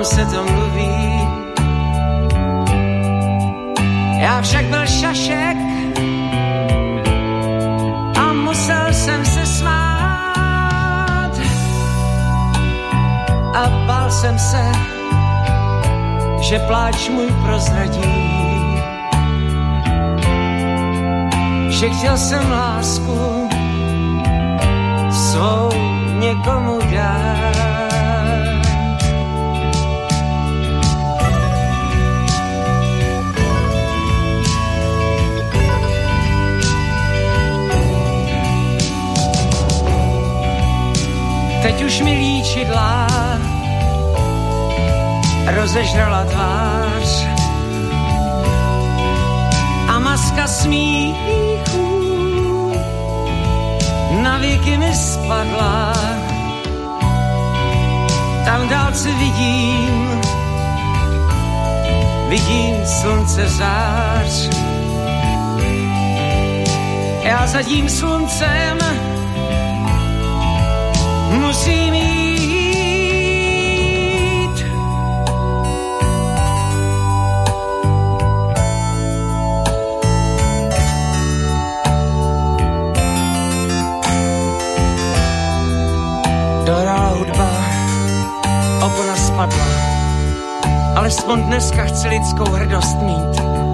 vám se to mluví, já však byl šašek, musel jsem se smát a bál jsem se, že pláč můj prozradí. Že chtěl jsem lásku svou někomu dát. Teď už mi líčidla rozežrala tvář a maska smíchu na věky mi spadla. Tam dálce vidím, vidím slunce zář. Já za tím sluncem musím jít. Dohrala hudba, opona spadla, alespoň dneska chci lidskou hrdost mít.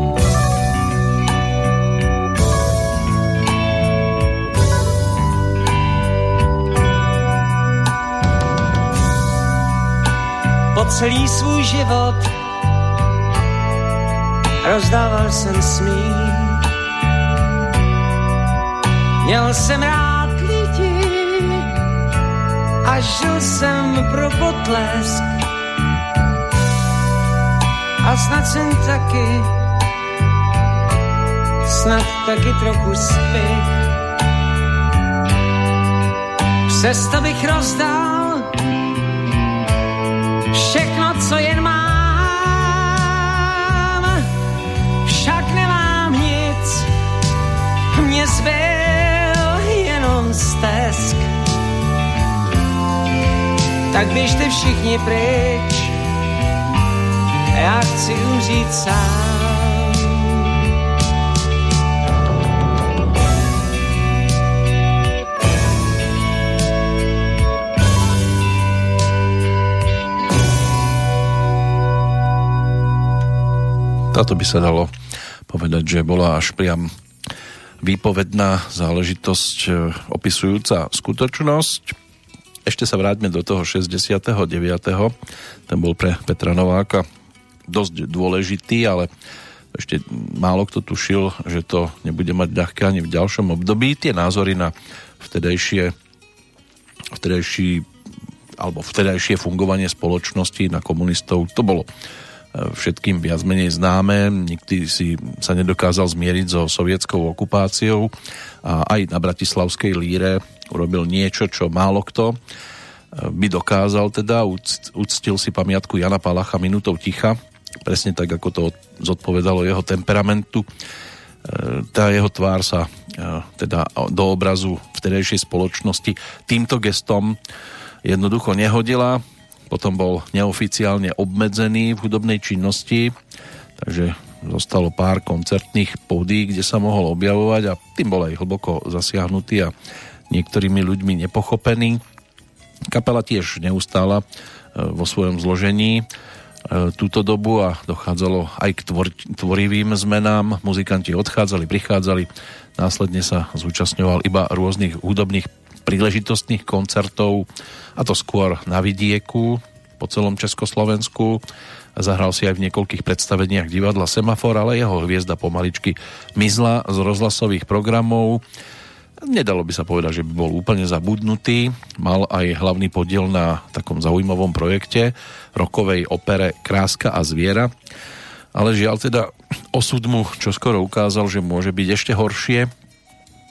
Celý svůj život rozdával jsem smí. Měl jsem rád lidi a žil jsem pro potlesk. A snad jsem taky, snad taky trochu spich. Přesto bych rozdal všechno, co jen mám. Však nemám nic, mě zbyl jenom stesk. Tak běžte všichni pryč, já chci umřít sám. Táto by sa dalo povedať, že bola až priam výpovedná záležitosť e, opisujúca skutočnosť. Ešte sa vráťme do toho 69. Ten bol pre Petra Nováka dosť dôležitý, ale ešte málo kto tušil, že to nebude mať ľahké ani v ďalšom období. Tie názory na vtedajšie, vtedajší alebo vtedajšie fungovanie spoločnosti na komunistov, to bolo všetkým viac menej známe. Nikdy si sa nedokázal zmieriť so sovietskou okupáciou a aj na Bratislavskej líre urobil niečo, čo málo kto e, by dokázal teda. Uctil si pamiatku Jana Palacha minutou ticha, presne tak, ako to zodpovedalo jeho temperamentu. E, tá jeho tvár sa e, teda do obrazu vtedejšej spoločnosti týmto gestom jednoducho nehodila potom bol neoficiálne obmedzený v hudobnej činnosti, takže zostalo pár koncertných pódy, kde sa mohol objavovať a tým bol aj hlboko zasiahnutý a niektorými ľuďmi nepochopený. Kapela tiež neustála e, vo svojom zložení e, túto dobu a dochádzalo aj k tvor, tvorivým zmenám. Muzikanti odchádzali, prichádzali, následne sa zúčastňoval iba rôznych hudobných príležitostných koncertov a to skôr na vidieku po celom Československu Zahral si aj v niekoľkých predstaveniach divadla Semafor, ale jeho hviezda pomaličky mizla z rozhlasových programov. Nedalo by sa povedať, že by bol úplne zabudnutý. Mal aj hlavný podiel na takom zaujímavom projekte rokovej opere Kráska a zviera. Ale žiaľ teda osud mu čo skoro ukázal, že môže byť ešte horšie.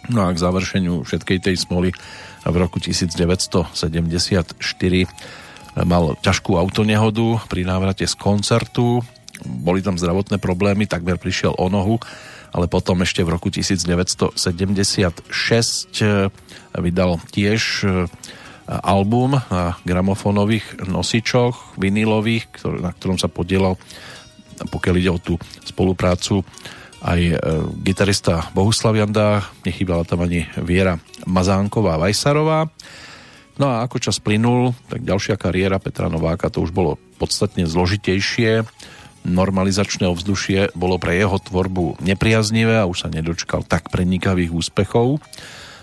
No a k završeniu všetkej tej smoly v roku 1974 mal ťažkú autonehodu pri návrate z koncertu, boli tam zdravotné problémy, takmer prišiel o nohu, ale potom ešte v roku 1976 eh, vydal tiež eh, album na gramofónových nosičoch, vinilových, na ktorom sa podielal, pokiaľ ide o tú spoluprácu, aj eh, gitarista Bohuslav Janda, nechýbala tam ani Viera Mazánková Vajsarová. No a ako čas plynul, tak ďalšia kariéra Petra Nováka to už bolo podstatne zložitejšie. Normalizačné ovzdušie bolo pre jeho tvorbu nepriaznivé a už sa nedočkal tak prenikavých úspechov.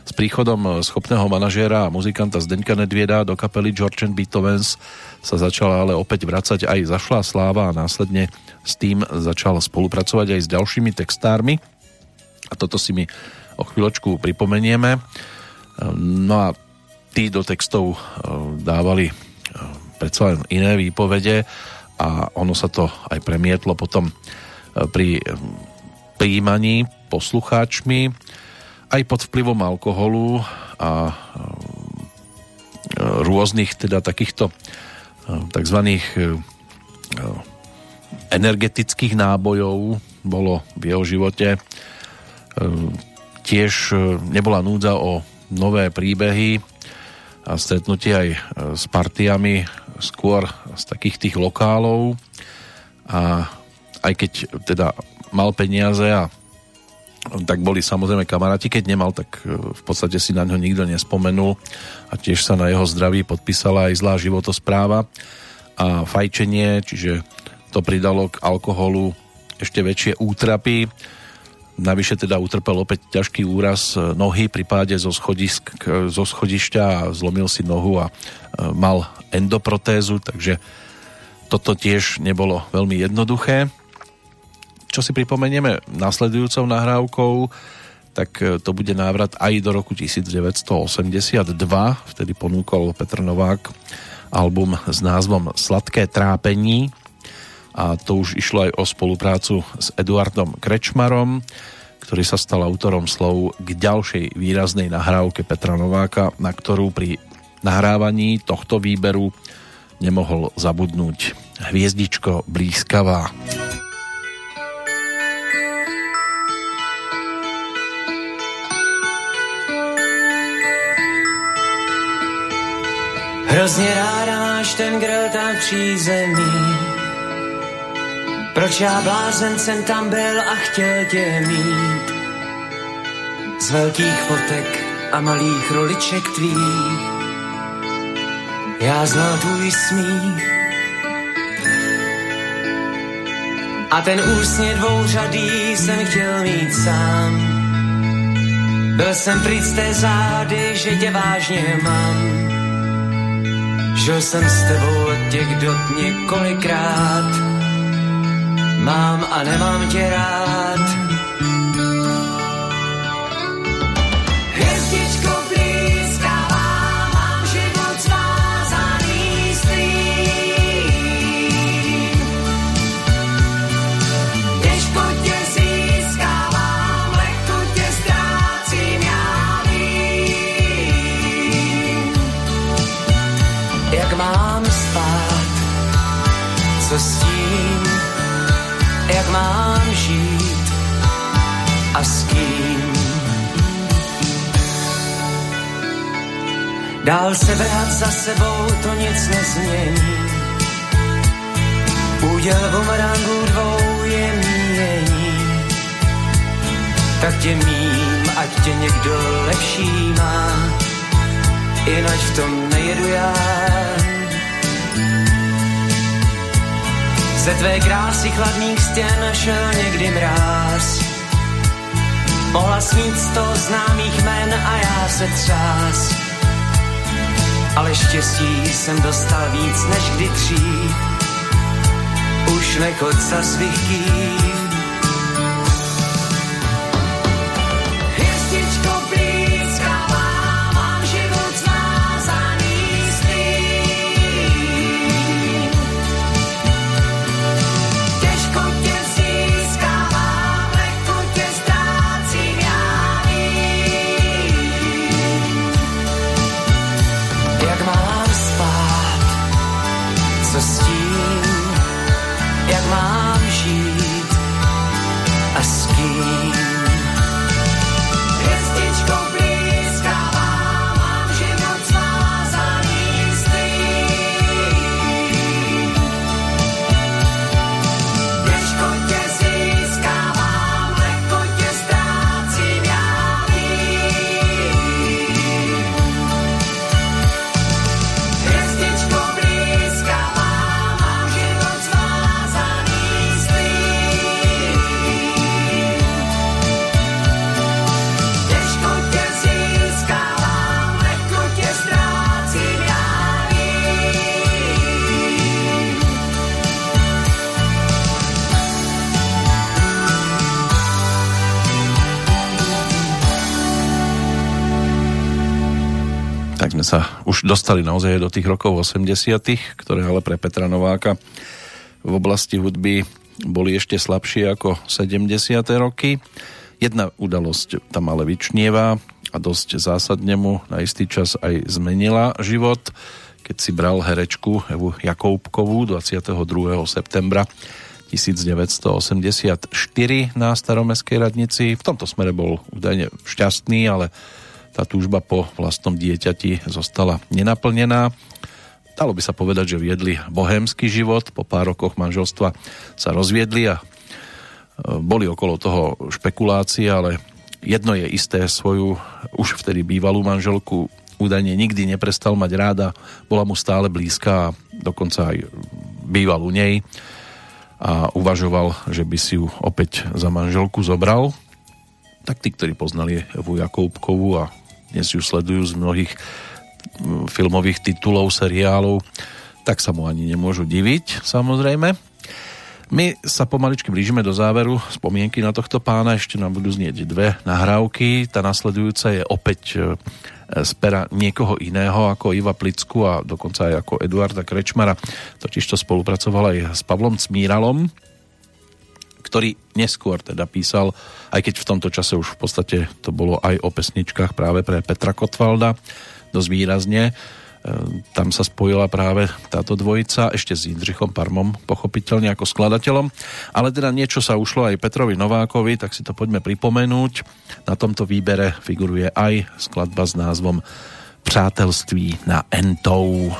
S príchodom schopného manažéra a muzikanta Zdeňka Nedvieda do kapely George and Beethovens sa začala ale opäť vracať aj zašlá sláva a následne s tým začal spolupracovať aj s ďalšími textármi. A toto si mi o chvíľočku pripomenieme. No a tí do textov eh, dávali predsa len iné výpovede a ono sa to aj premietlo potom pri príjmaní poslucháčmi aj pod vplyvom alkoholu a rôznych teda takýchto tzv. energetických nábojov bolo v jeho živote. Tiež nebola núdza o nové príbehy, a stretnutie aj e, s partiami skôr z takých tých lokálov a aj keď teda mal peniaze a tak boli samozrejme kamaráti, keď nemal, tak e, v podstate si na ňo nikto nespomenul a tiež sa na jeho zdraví podpísala aj zlá životospráva a fajčenie, čiže to pridalo k alkoholu ešte väčšie útrapy Navyše teda utrpel opäť ťažký úraz e, nohy pri páde zo, schodisk, zo schodišťa a zlomil si nohu a e, mal endoprotézu, takže toto tiež nebolo veľmi jednoduché. Čo si pripomenieme následujúcou nahrávkou, tak e, to bude návrat aj do roku 1982, vtedy ponúkol Petr Novák album s názvom Sladké trápení, a to už išlo aj o spoluprácu s Eduardom Krečmarom, ktorý sa stal autorom slov k ďalšej výraznej nahrávke Petra Nováka, na ktorú pri nahrávaní tohto výberu nemohol zabudnúť. Hviezdičko blízkavá. Hrozně ráda máš ten grel tam přízemí proč já blázen jsem tam byl a chtěl tě mít? Z velkých fotek a malých roliček tvých já znal tvůj smích. A ten úsně dvouřadý jsem chtěl mít sám. Byl jsem pryč z té zády, že tě vážně mám. Žil jsem s tebou těch dot několikrát mám a nemám tě rád. Dál se vrát za sebou, to nic nezmění. Úděl bumerangu dvou je míjení. Tak tě mím, ať tě někdo lepší má, jinak v tom nejedu já. Ze tvé krásy chladných stěn šel někdy mráz. Mohla smít sto známých men a já se třás. Ale štěstí jsem dostal víc než kdy dřív. Už už nechod sa dostali naozaj do tých rokov 80 ktoré ale pre Petra Nováka v oblasti hudby boli ešte slabšie ako 70. roky. Jedna udalosť tam ale vyčnieva a dosť zásadne mu na istý čas aj zmenila život, keď si bral herečku Evu Jakoubkovú 22. septembra 1984 na staromestskej radnici. V tomto smere bol údajne šťastný, ale tá túžba po vlastnom dieťati zostala nenaplnená. Dalo by sa povedať, že viedli bohémsky život, po pár rokoch manželstva sa rozviedli a e, boli okolo toho špekulácie, ale jedno je isté, svoju už vtedy bývalú manželku údajne nikdy neprestal mať ráda, bola mu stále blízka a dokonca aj býval u nej a uvažoval, že by si ju opäť za manželku zobral. Tak tí, ktorí poznali Evu Jakoubkovú a dnes ju sledujú z mnohých mm, filmových titulov, seriálov, tak sa mu ani nemôžu diviť, samozrejme. My sa pomaličky blížime do záveru spomienky na tohto pána, ešte nám budú znieť dve nahrávky. Tá nasledujúca je opäť e, z pera niekoho iného ako Iva Plicku a dokonca aj ako Eduarda Krečmara. Totiž to spolupracoval aj s Pavlom Cmíralom, ktorý neskôr teda písal, aj keď v tomto čase už v podstate to bolo aj o pesničkách práve pre Petra Kotvalda, dosť výrazne. E, tam sa spojila práve táto dvojica, ešte s Jindřichom Parmom, pochopiteľne ako skladateľom. Ale teda niečo sa ušlo aj Petrovi Novákovi, tak si to poďme pripomenúť. Na tomto výbere figuruje aj skladba s názvom Přátelství na Entou.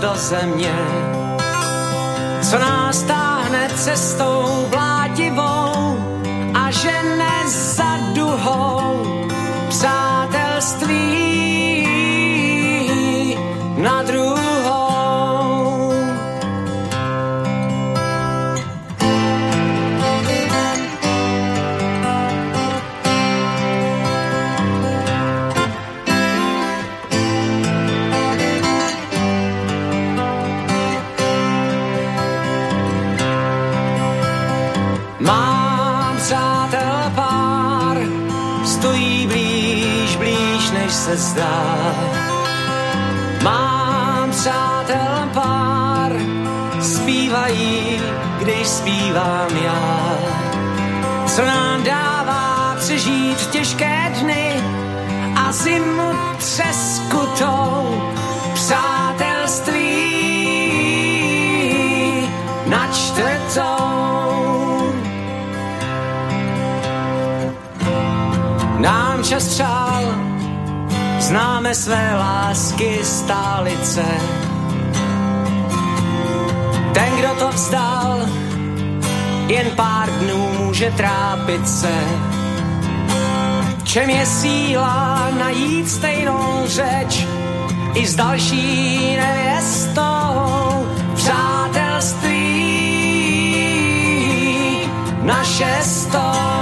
Do země, co nás táhne cestou blátivou a žene za duhou se zdá. Mám přátel pár, zpívají, když zpívám já. Co nám dává přežít těžké dny a zimu třeskutou přátelství na čtvrtou. Nám čas třál známe své lásky stálice. Ten, kdo to vzdal, jen pár dnů může trápit se. Čem je síla najít stejnou řeč i s další nevěstou přátelství na šestou.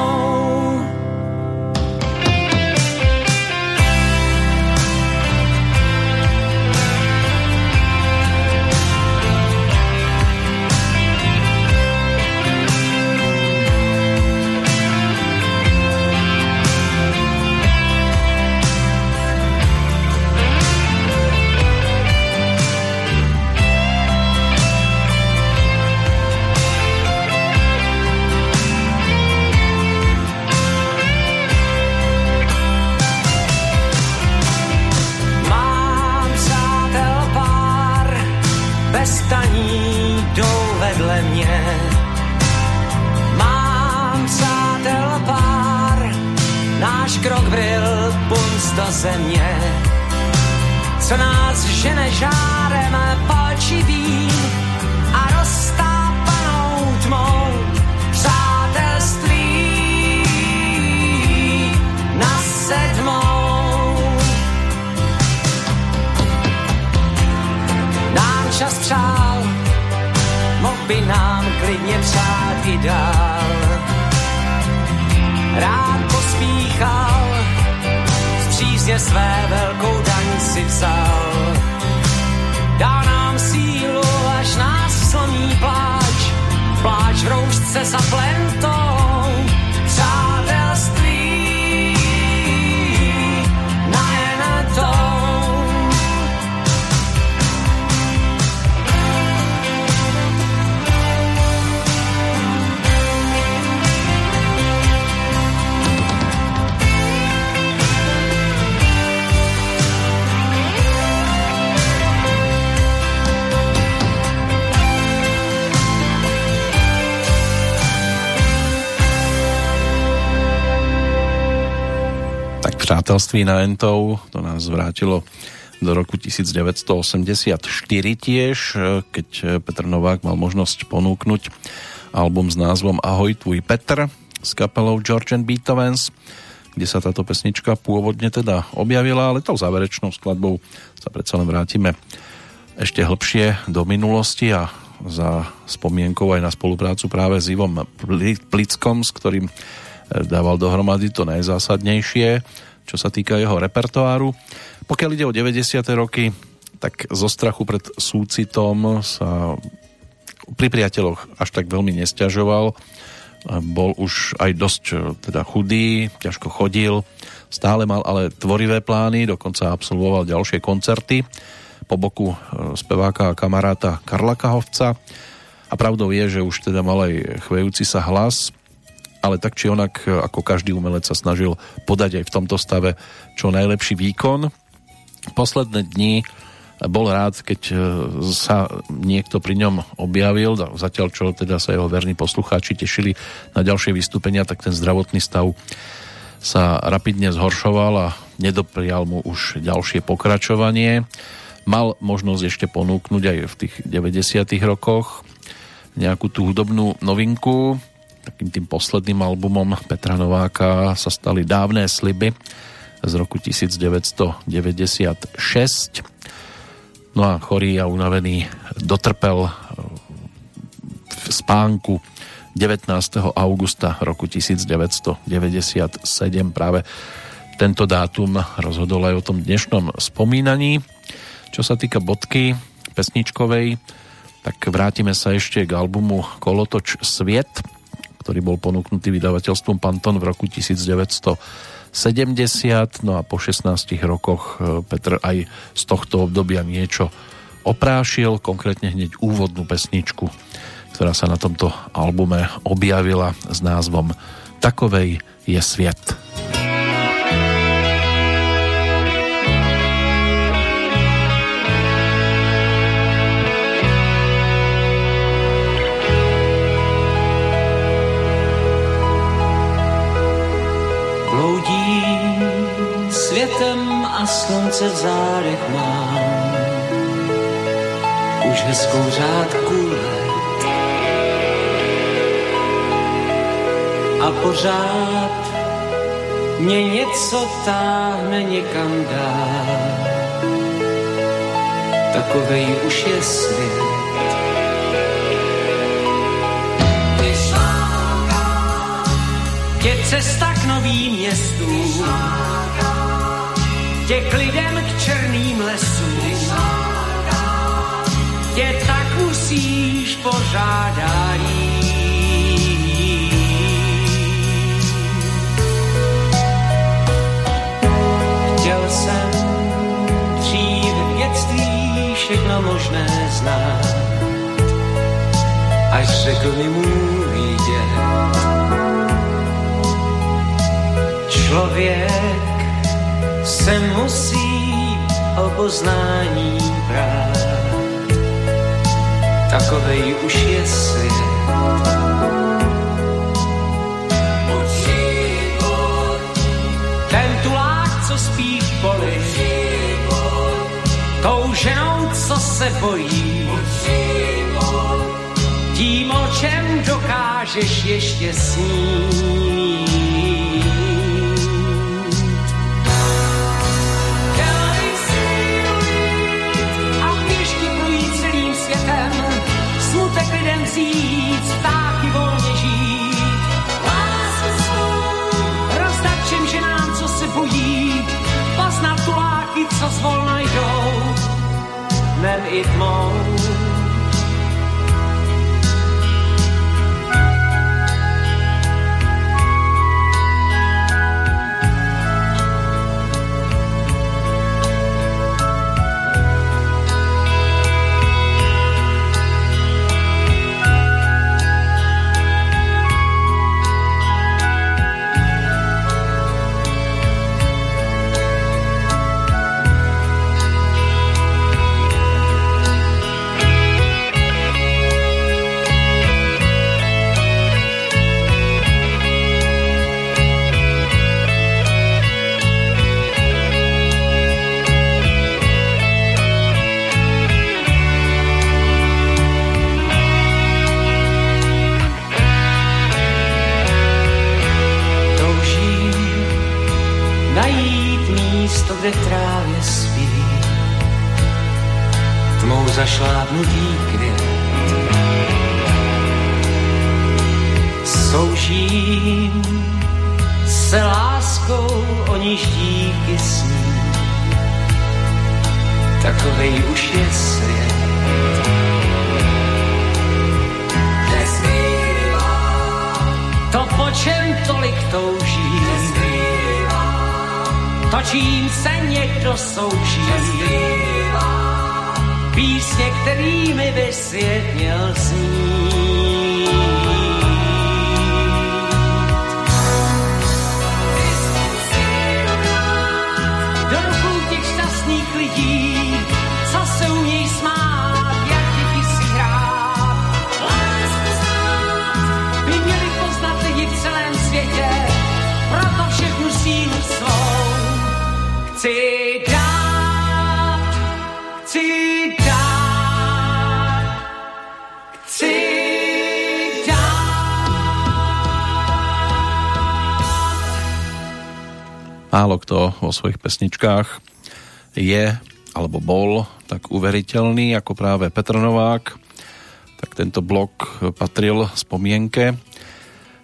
Do země, co nás žene žárem palčivým a roztápanou tmou přátelství na sedmou. Nám čas přál, mohl by nám klidně přát i dál. Rád přízně své velkou daň si vzal. Dá nám sílu, až nás slomí pláč, pláč v roušce za plentou, Přátelství na Entov, to nás vrátilo do roku 1984 tiež, keď Petr Novák mal možnosť ponúknuť album s názvom Ahoj tvůj Petr s kapelou George and Beethovens, kde sa táto pesnička pôvodne teda objavila, ale tou záverečnou skladbou sa predsa len vrátime ešte hlbšie do minulosti a za spomienkou aj na spoluprácu práve s Ivom Plickom, s ktorým dával dohromady to najzásadnejšie čo sa týka jeho repertoáru. Pokiaľ ide o 90. roky, tak zo strachu pred súcitom sa pri priateľoch až tak veľmi nestiažoval. Bol už aj dosť teda chudý, ťažko chodil, stále mal ale tvorivé plány, dokonca absolvoval ďalšie koncerty po boku e, speváka a kamaráta Karla Kahovca. A pravdou je, že už teda mal aj chvejúci sa hlas, ale tak či onak, e, ako každý umelec sa snažil podať aj v tomto stave čo najlepší výkon. Posledné dni bol rád, keď e, sa niekto pri ňom objavil, zatiaľ čo teda sa jeho verní poslucháči tešili na ďalšie vystúpenia, tak ten zdravotný stav sa rapidne zhoršoval a nedoprial mu už ďalšie pokračovanie. Mal možnosť ešte ponúknuť aj v tých 90. rokoch nejakú tú hudobnú novinku, takým tým posledným albumom Petra Nováka sa stali Dávné sliby z roku 1996. No a chorý a unavený dotrpel v spánku 19. augusta roku 1997 práve tento dátum rozhodol aj o tom dnešnom spomínaní. Čo sa týka bodky pesničkovej, tak vrátime sa ešte k albumu Kolotoč Sviet, ktorý bol ponúknutý vydavateľstvom Panton v roku 1970. No a po 16 rokoch e, Petr aj z tohto obdobia niečo oprášil, konkrétne hneď úvodnú pesničku, ktorá sa na tomto albume objavila s názvom Takovej je sviet. Slunce v zádech mám. Už hezkou řádku let. a pořád mě něco táhne někam dál. Takovej už je svět. Je cesta k novým městům, tě k lidem k černým lesům, tě tak musíš pořádat Chtěl jsem dřív v dětství všechno možné znát, až řekl mi můj děd. Člověk se musí o poznání brát, takovej už je svět. Ten tulák, co spí v poli, tou ženou, co se bojí, tím, o čem dokážeš ještě snít. Tuláky, co zvolna jdou, dnem i tmou. Vo svojich pesničkách je alebo bol tak uveriteľný ako práve Petr Novák. Tak tento blok patril spomienke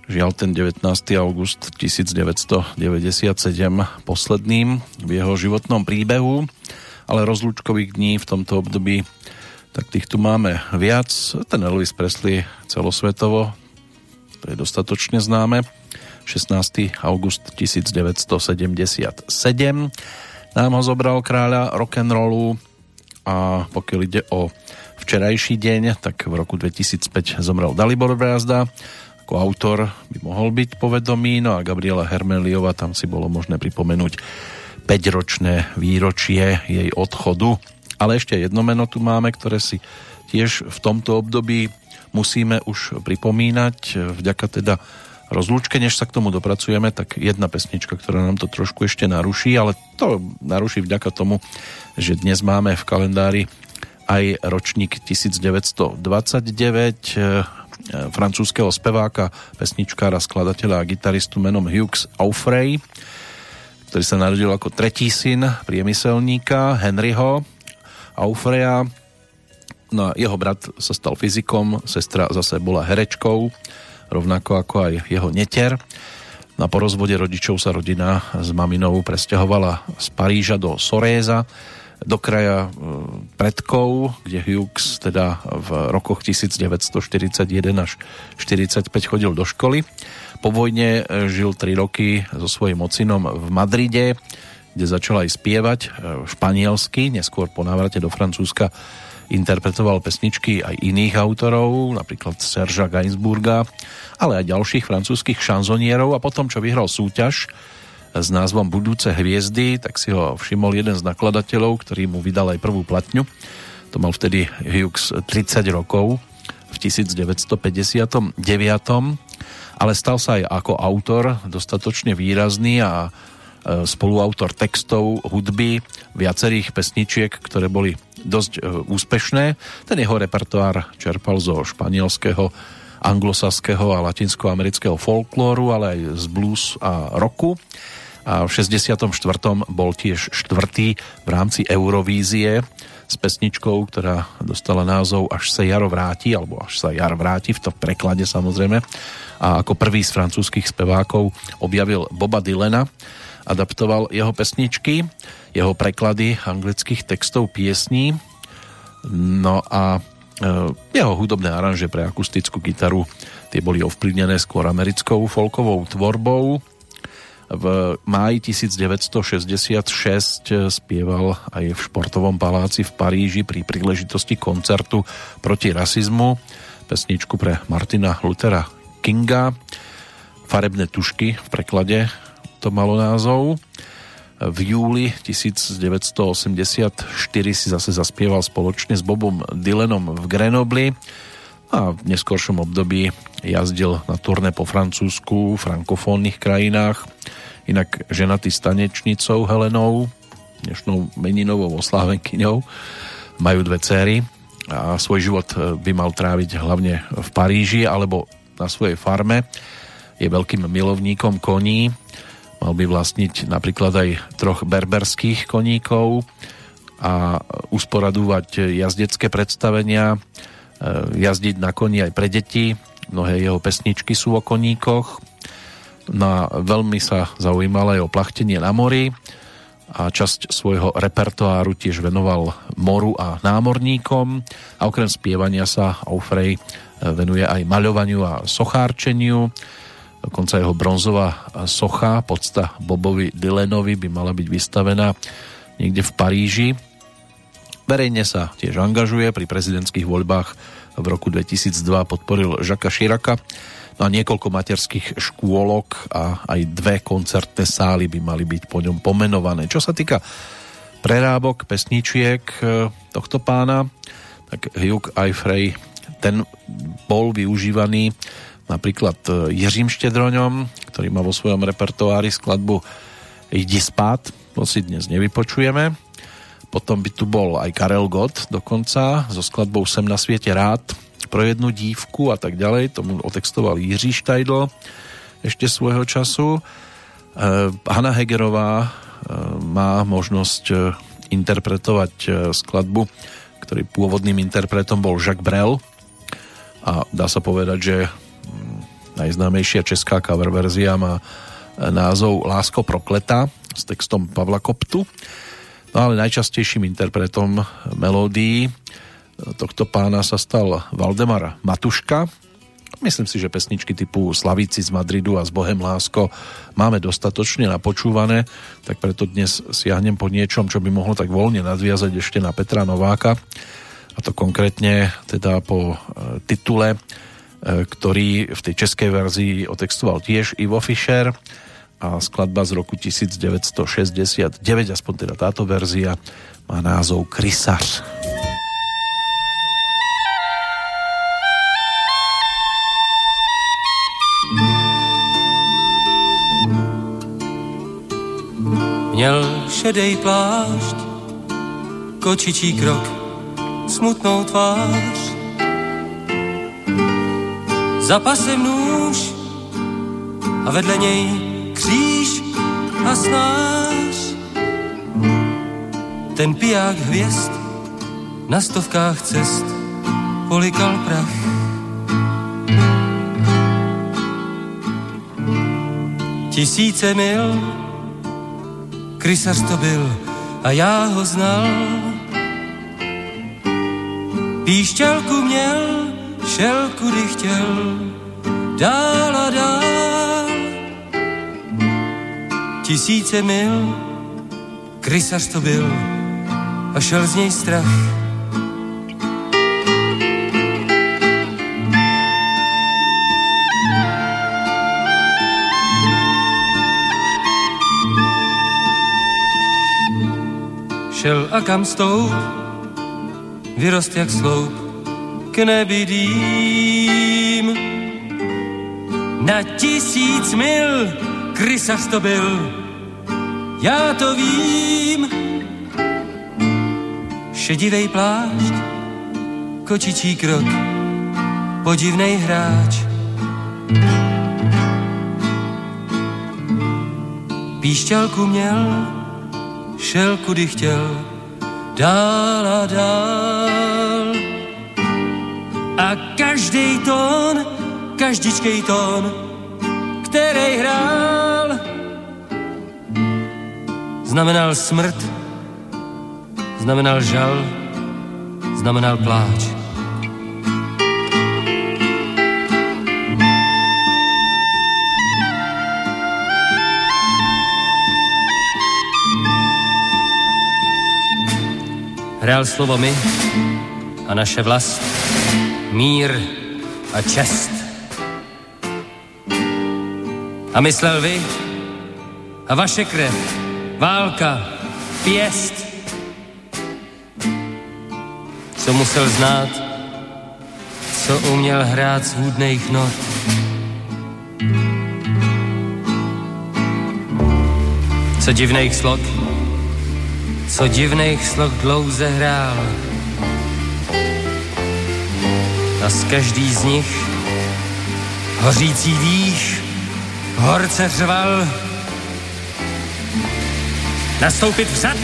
Žiaľ, ten 19. august 1997 posledným v jeho životnom príbehu, ale rozlúčkových dní v tomto období tak tých tu máme viac. Ten Elvis Presley celosvetovo, to je dostatočne známe. 16. august 1977 nám ho zobral kráľa rock'n'rollu a pokiaľ ide o včerajší deň, tak v roku 2005 zomrel Dalibor Brázda, ako autor by mohol byť povedomý, no a Gabriela Hermeliova tam si bolo možné pripomenúť 5-ročné výročie jej odchodu. Ale ešte jedno meno tu máme, ktoré si tiež v tomto období musíme už pripomínať. Vďaka teda rozlúčke, než sa k tomu dopracujeme, tak jedna pesnička, ktorá nám to trošku ešte naruší, ale to naruší vďaka tomu, že dnes máme v kalendári aj ročník 1929, francúzského speváka, pesničkára, skladateľa a gitaristu menom Hughes Aufrey, ktorý sa narodil ako tretí syn priemyselníka Henryho Aufreya. No jeho brat sa stal fyzikom, sestra zase bola herečkou, rovnako ako aj jeho neter. Na po rozvode rodičov sa rodina s maminou presťahovala z Paríža do Soréza, do kraja e, predkov, kde Hughes teda v rokoch 1941 až 45 chodil do školy. Po vojne e, žil 3 roky so svojím ocinom v Madride, kde začal aj spievať e, španielsky, neskôr po návrate do Francúzska interpretoval pesničky aj iných autorov, napríklad Serža Gainsburga, ale aj ďalších francúzskych šanzonierov a potom, čo vyhral súťaž s názvom Budúce hviezdy, tak si ho všimol jeden z nakladateľov, ktorý mu vydal aj prvú platňu. To mal vtedy Hughes 30 rokov v 1959 ale stal sa aj ako autor dostatočne výrazný a e, spoluautor textov, hudby, viacerých pesničiek, ktoré boli dosť e, úspešné. Ten jeho repertoár čerpal zo španielského, anglosaského a latinskoamerického folklóru, ale aj z blues a rocku. A v 64. bol tiež štvrtý v rámci Eurovízie s pesničkou, ktorá dostala názov Až sa jaro vráti, alebo Až sa jar vráti, v tom preklade samozrejme. A ako prvý z francúzských spevákov objavil Boba Dylena, adaptoval jeho pesničky jeho preklady anglických textov piesní. No a e, jeho hudobné aranže pre akustickú gitaru tie boli ovplyvnené skôr americkou folkovou tvorbou. V máji 1966 spieval aj v športovom paláci v Paríži pri príležitosti koncertu proti rasizmu pesničku pre Martina Luthera Kinga. Farebné tušky v preklade to malo názov. V júli 1984 si zase zaspieval spoločne s Bobom Dylanom v Grenobli a v neskôršom období jazdil na turné po Francúzsku, frankofónnych krajinách. Inak ženatý stanečnicou Helenou, dnešnou meninovou oslávenkyňou, majú dve céry a svoj život by mal tráviť hlavne v Paríži alebo na svojej farme. Je veľkým milovníkom koní Mal by vlastniť napríklad aj troch berberských koníkov a usporadúvať jazdecké predstavenia, e, jazdiť na koni aj pre deti. Mnohé jeho pesničky sú o koníkoch. No a veľmi sa zaujímal aj o plachtenie na mori a časť svojho repertoáru tiež venoval moru a námorníkom a okrem spievania sa Aufrey venuje aj maľovaniu a sochárčeniu Dokonca jeho bronzová socha, podsta Bobovi Dylanovi by mala byť vystavená niekde v Paríži. Verejne sa tiež angažuje pri prezidentských voľbách v roku 2002 podporil Žaka Širaka no a niekoľko materských škôlok a aj dve koncertné sály by mali byť po ňom pomenované. Čo sa týka prerábok pesničiek e, tohto pána, tak Hugh Eifrey ten bol využívaný napríklad e, Jiřím Štedroňom, ktorý má vo svojom repertoári skladbu Jdi spát, to si dnes nevypočujeme. Potom by tu bol aj Karel Gott dokonca so skladbou Sem na sviete rád pro jednu dívku a tak ďalej. Tomu otextoval Jiří Štajdl ešte svojho času. E, Hanna Hegerová e, má možnosť interpretovať skladbu, ktorý pôvodným interpretom bol Jacques Brel a dá sa povedať, že Najznámejšia česká cover verzia má názov Lásko prokleta s textom Pavla Koptu. No ale najčastejším interpretom melódií tohto pána sa stal Valdemar Matuška. Myslím si, že pesničky typu Slavíci z Madridu a z Bohem Lásko máme dostatočne napočúvané, tak preto dnes siahnem po niečom, čo by mohlo tak voľne nadviazať ešte na Petra Nováka a to konkrétne teda po e, titule E, ktorý v tej českej verzii otextoval tiež Ivo Fischer a skladba z roku 1969, aspoň teda táto verzia, má názov Krysař. Měl šedej plášť, kočičí krok, smutnou tvář za pasem nůž a vedle něj kříž a snáš. Ten piják hvězd na stovkách cest polikal prach. Tisíce mil, krysař to byl a já ho znal. Píšťalku měl, šel kudy chtěl, dál a dál. Tisíce mil, krysař to byl a šel z něj strach. šel a kam stoup, vyrost jak sloup k nebydým. Na tisíc mil krysař to byl, já to vím. Šedivej plášť, kočičí krok, podivnej hráč. Píšťalku měl, šel kudy chtěl, dál a dál. A každý tón, každičkej tón, který hrál, znamenal smrt, znamenal žal, znamenal pláč. hrál slovo my a naše vlast, mír a čest. A myslel vy a vaše krev, válka, pěst. Co musel znát, co uměl hrát z hůdných not. Co divných slok, co divných sloh dlouze hrál. A z každý z nich hořící dých horce řval. Nastoupit vzad,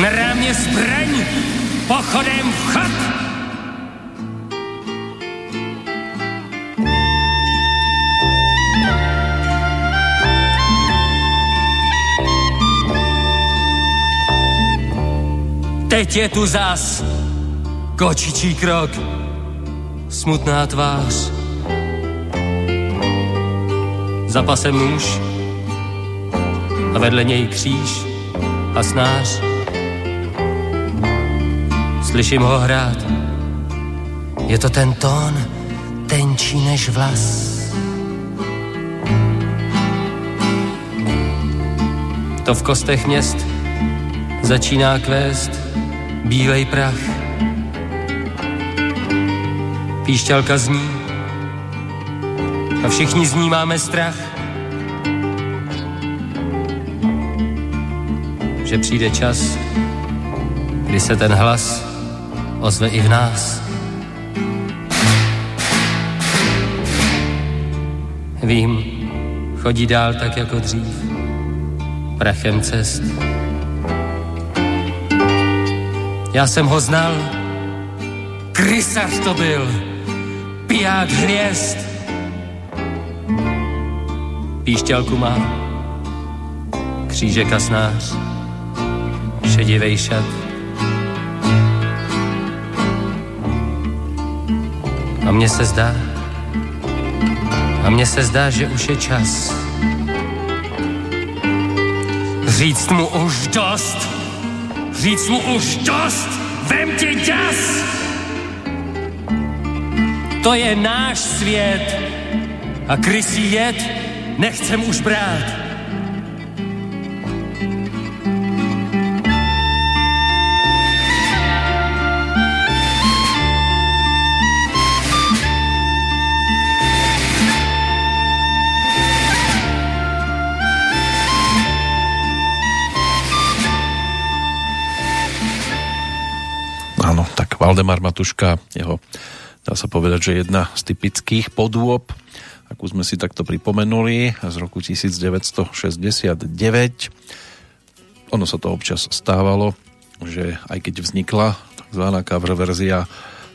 na rámě zbraň, pochodem vchod. Teď je tu zas kočičí krok, smutná tvář. Za pasem muž a vedle něj kříž a snář. Slyším ho hrát, je to ten tón, tenčí než vlas. To v kostech měst začíná kvést bílej prach. Píšťalka zní a všichni z ní máme strach. Že přijde čas, kdy se ten hlas ozve i v nás. Vím, chodí dál tak jako dřív, prachem cest Já jsem ho znal, krysař to byl, piják hvězd. Píšťalku má, křížek a snář, šedivej šat. A mně se zdá, a mně se zdá, že už je čas říct mu už dost říct mu už dost, vem ti ďas. To je náš svět a krysí jed nechcem už brát. Valdemar Matuška, jeho dá sa povedať, že jedna z typických podôb, akú sme si takto pripomenuli, z roku 1969. Ono sa to občas stávalo, že aj keď vznikla tzv. cover verzia,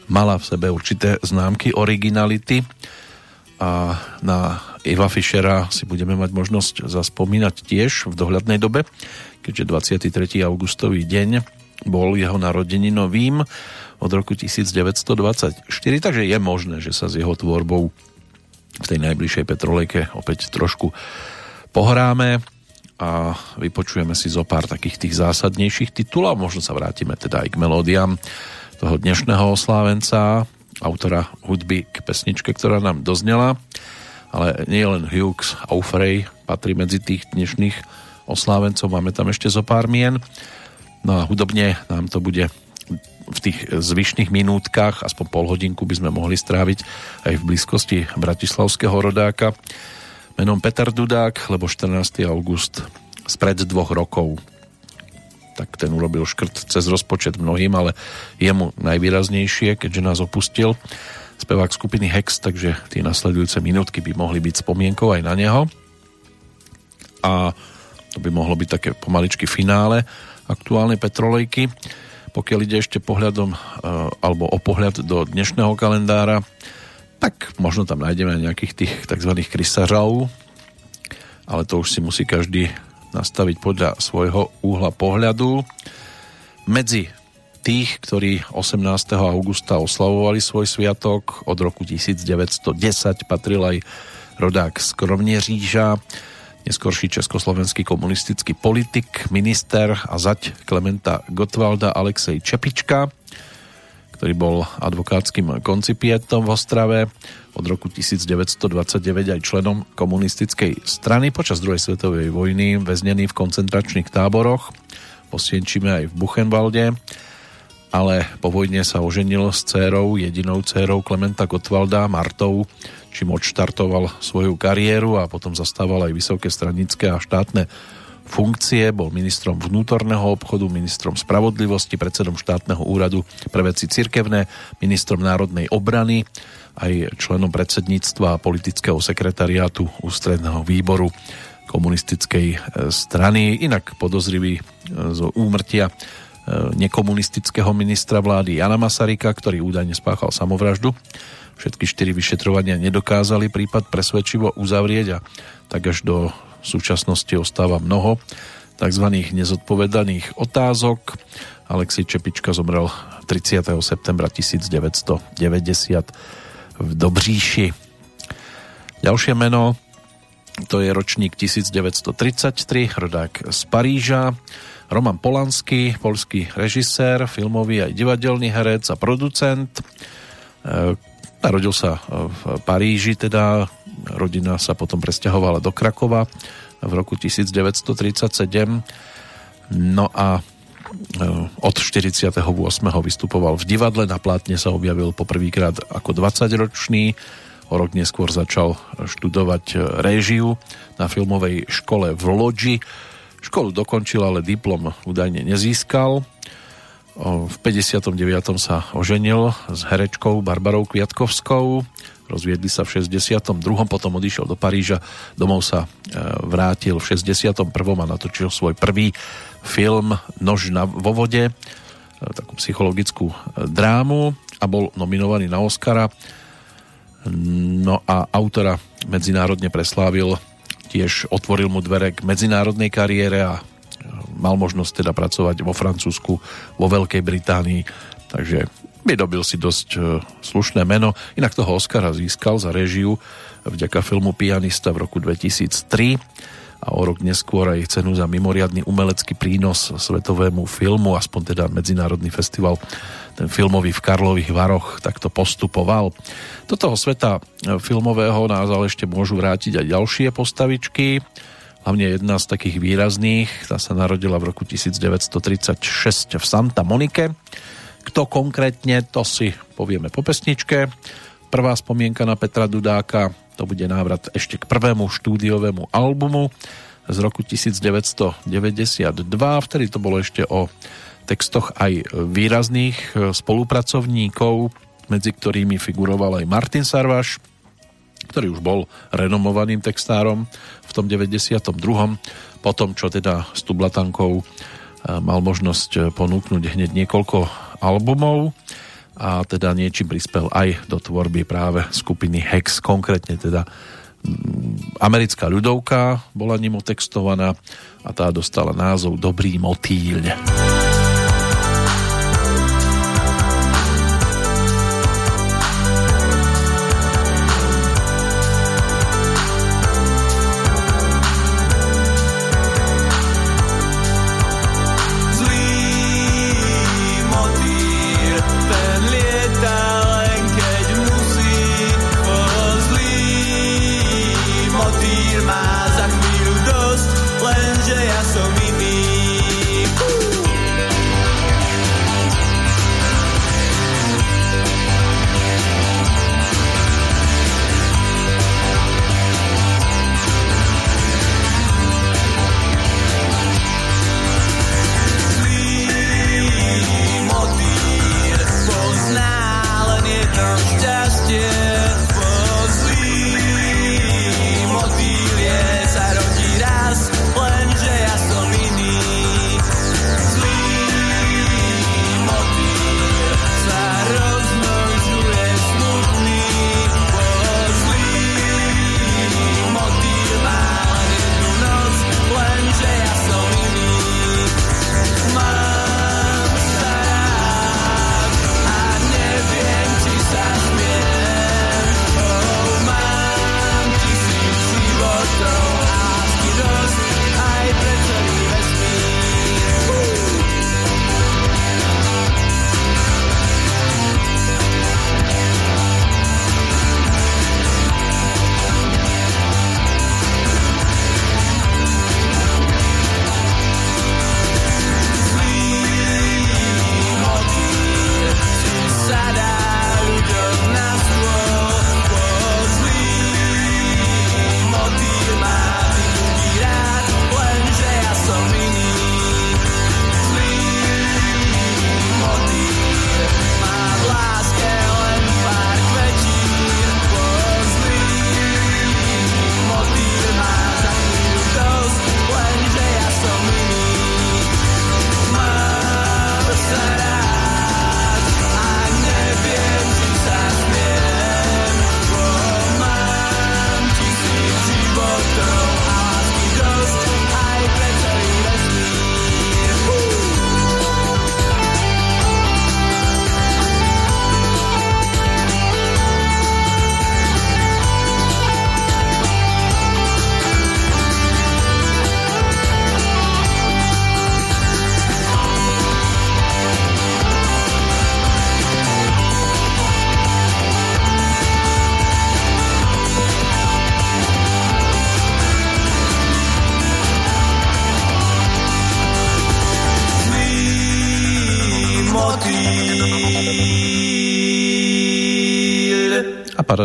mala v sebe určité známky originality a na Eva Fischera si budeme mať možnosť zaspomínať tiež v dohľadnej dobe, keďže 23. augustový deň bol jeho narodeninovým od roku 1924, takže je možné, že sa s jeho tvorbou v tej najbližšej Petrolejke opäť trošku pohráme a vypočujeme si zo pár takých tých zásadnejších titulov. Možno sa vrátime teda aj k melódiám toho dnešného oslávenca, autora hudby k pesničke, ktorá nám doznela ale nie len Hughes, Aufrey patrí medzi tých dnešných oslávencov, máme tam ešte zo pár mien. No a hudobne nám to bude v tých zvyšných minútkach, aspoň pol hodinku by sme mohli stráviť aj v blízkosti bratislavského rodáka menom Peter Dudák, lebo 14. august spred dvoch rokov tak ten urobil škrt cez rozpočet mnohým, ale jemu najvýraznejšie, keďže nás opustil spevák skupiny Hex, takže tie nasledujúce minútky by mohli byť spomienkou aj na neho. A to by mohlo byť také pomaličky finále aktuálnej petrolejky. Pokiaľ ide ešte pohľadom e, alebo o pohľad do dnešného kalendára, tak možno tam nájdeme nejakých tých tzv. krysažov, ale to už si musí každý nastaviť podľa svojho úhla pohľadu. Medzi tých, ktorí 18. augusta oslavovali svoj sviatok. Od roku 1910 patril aj rodák z Kroměříža, neskorší československý komunistický politik, minister a zať Klementa Gotwalda Alexej Čepička, ktorý bol advokátským koncipietom v Ostrave od roku 1929 aj členom komunistickej strany počas druhej svetovej vojny, väznený v koncentračných táboroch, posienčíme aj v Buchenwalde ale po vojne sa oženil s dcérou, jedinou dcérou Klementa Gottwalda, Martou, čím odštartoval svoju kariéru a potom zastával aj vysoké stranické a štátne funkcie, bol ministrom vnútorného obchodu, ministrom spravodlivosti, predsedom štátneho úradu pre veci cirkevné, ministrom národnej obrany, aj členom predsedníctva a politického sekretariátu ústredného výboru komunistickej e, strany, inak podozrivý e, zo úmrtia nekomunistického ministra vlády Jana Masarika, ktorý údajne spáchal samovraždu. Všetky štyri vyšetrovania nedokázali prípad presvedčivo uzavrieť a tak až do súčasnosti ostáva mnoho tzv. nezodpovedaných otázok. Alexej Čepička zomrel 30. septembra 1990 v Dobříši. Ďalšie meno to je ročník 1933, rodák z Paríža. Roman Polanský, polský režisér, filmový aj divadelný herec a producent. E, narodil sa v Paríži, teda rodina sa potom presťahovala do Krakova v roku 1937. No a e, od 48. vystupoval v divadle, na plátne sa objavil poprvýkrát ako 20-ročný, o rok neskôr začal študovať réžiu na filmovej škole v Lodži Školu dokončil, ale diplom údajne nezískal. V 59. sa oženil s herečkou Barbarou Kviatkovskou. Rozviedli sa v 62. Potom odišiel do Paríža. Domov sa e, vrátil v 61. a natočil svoj prvý film Nož na, vo vode, e, takú psychologickú e, drámu a bol nominovaný na Oscara. No a autora medzinárodne preslávil tiež otvoril mu dvere k medzinárodnej kariére a mal možnosť teda pracovať vo Francúzsku, vo Veľkej Británii, takže vydobil si dosť e, slušné meno. Inak toho Oscara získal za režiu vďaka filmu Pianista v roku 2003 a o rok neskôr aj cenu za mimoriadný umelecký prínos svetovému filmu, aspoň teda Medzinárodný festival ten filmový v Karlových Varoch takto postupoval. Do toho sveta e, filmového nás ale ešte môžu vrátiť aj ďalšie postavičky. Hlavne jedna z takých výrazných, tá sa narodila v roku 1936 v Santa Monike. Kto konkrétne, to si povieme po pesničke. Prvá spomienka na Petra Dudáka, to bude návrat ešte k prvému štúdiovému albumu z roku 1992, vtedy to bolo ešte o textoch aj výrazných e, spolupracovníkov medzi ktorými figuroval aj Martin Sarvaš, ktorý už bol renomovaným textárom v tom 92. Potom, čo teda s Tublatankou mal možnosť ponúknuť hneď niekoľko albumov a teda niečím prispel aj do tvorby práve skupiny Hex, konkrétne teda mm, americká ľudovka bola ním otextovaná a tá dostala názov Dobrý motýľ.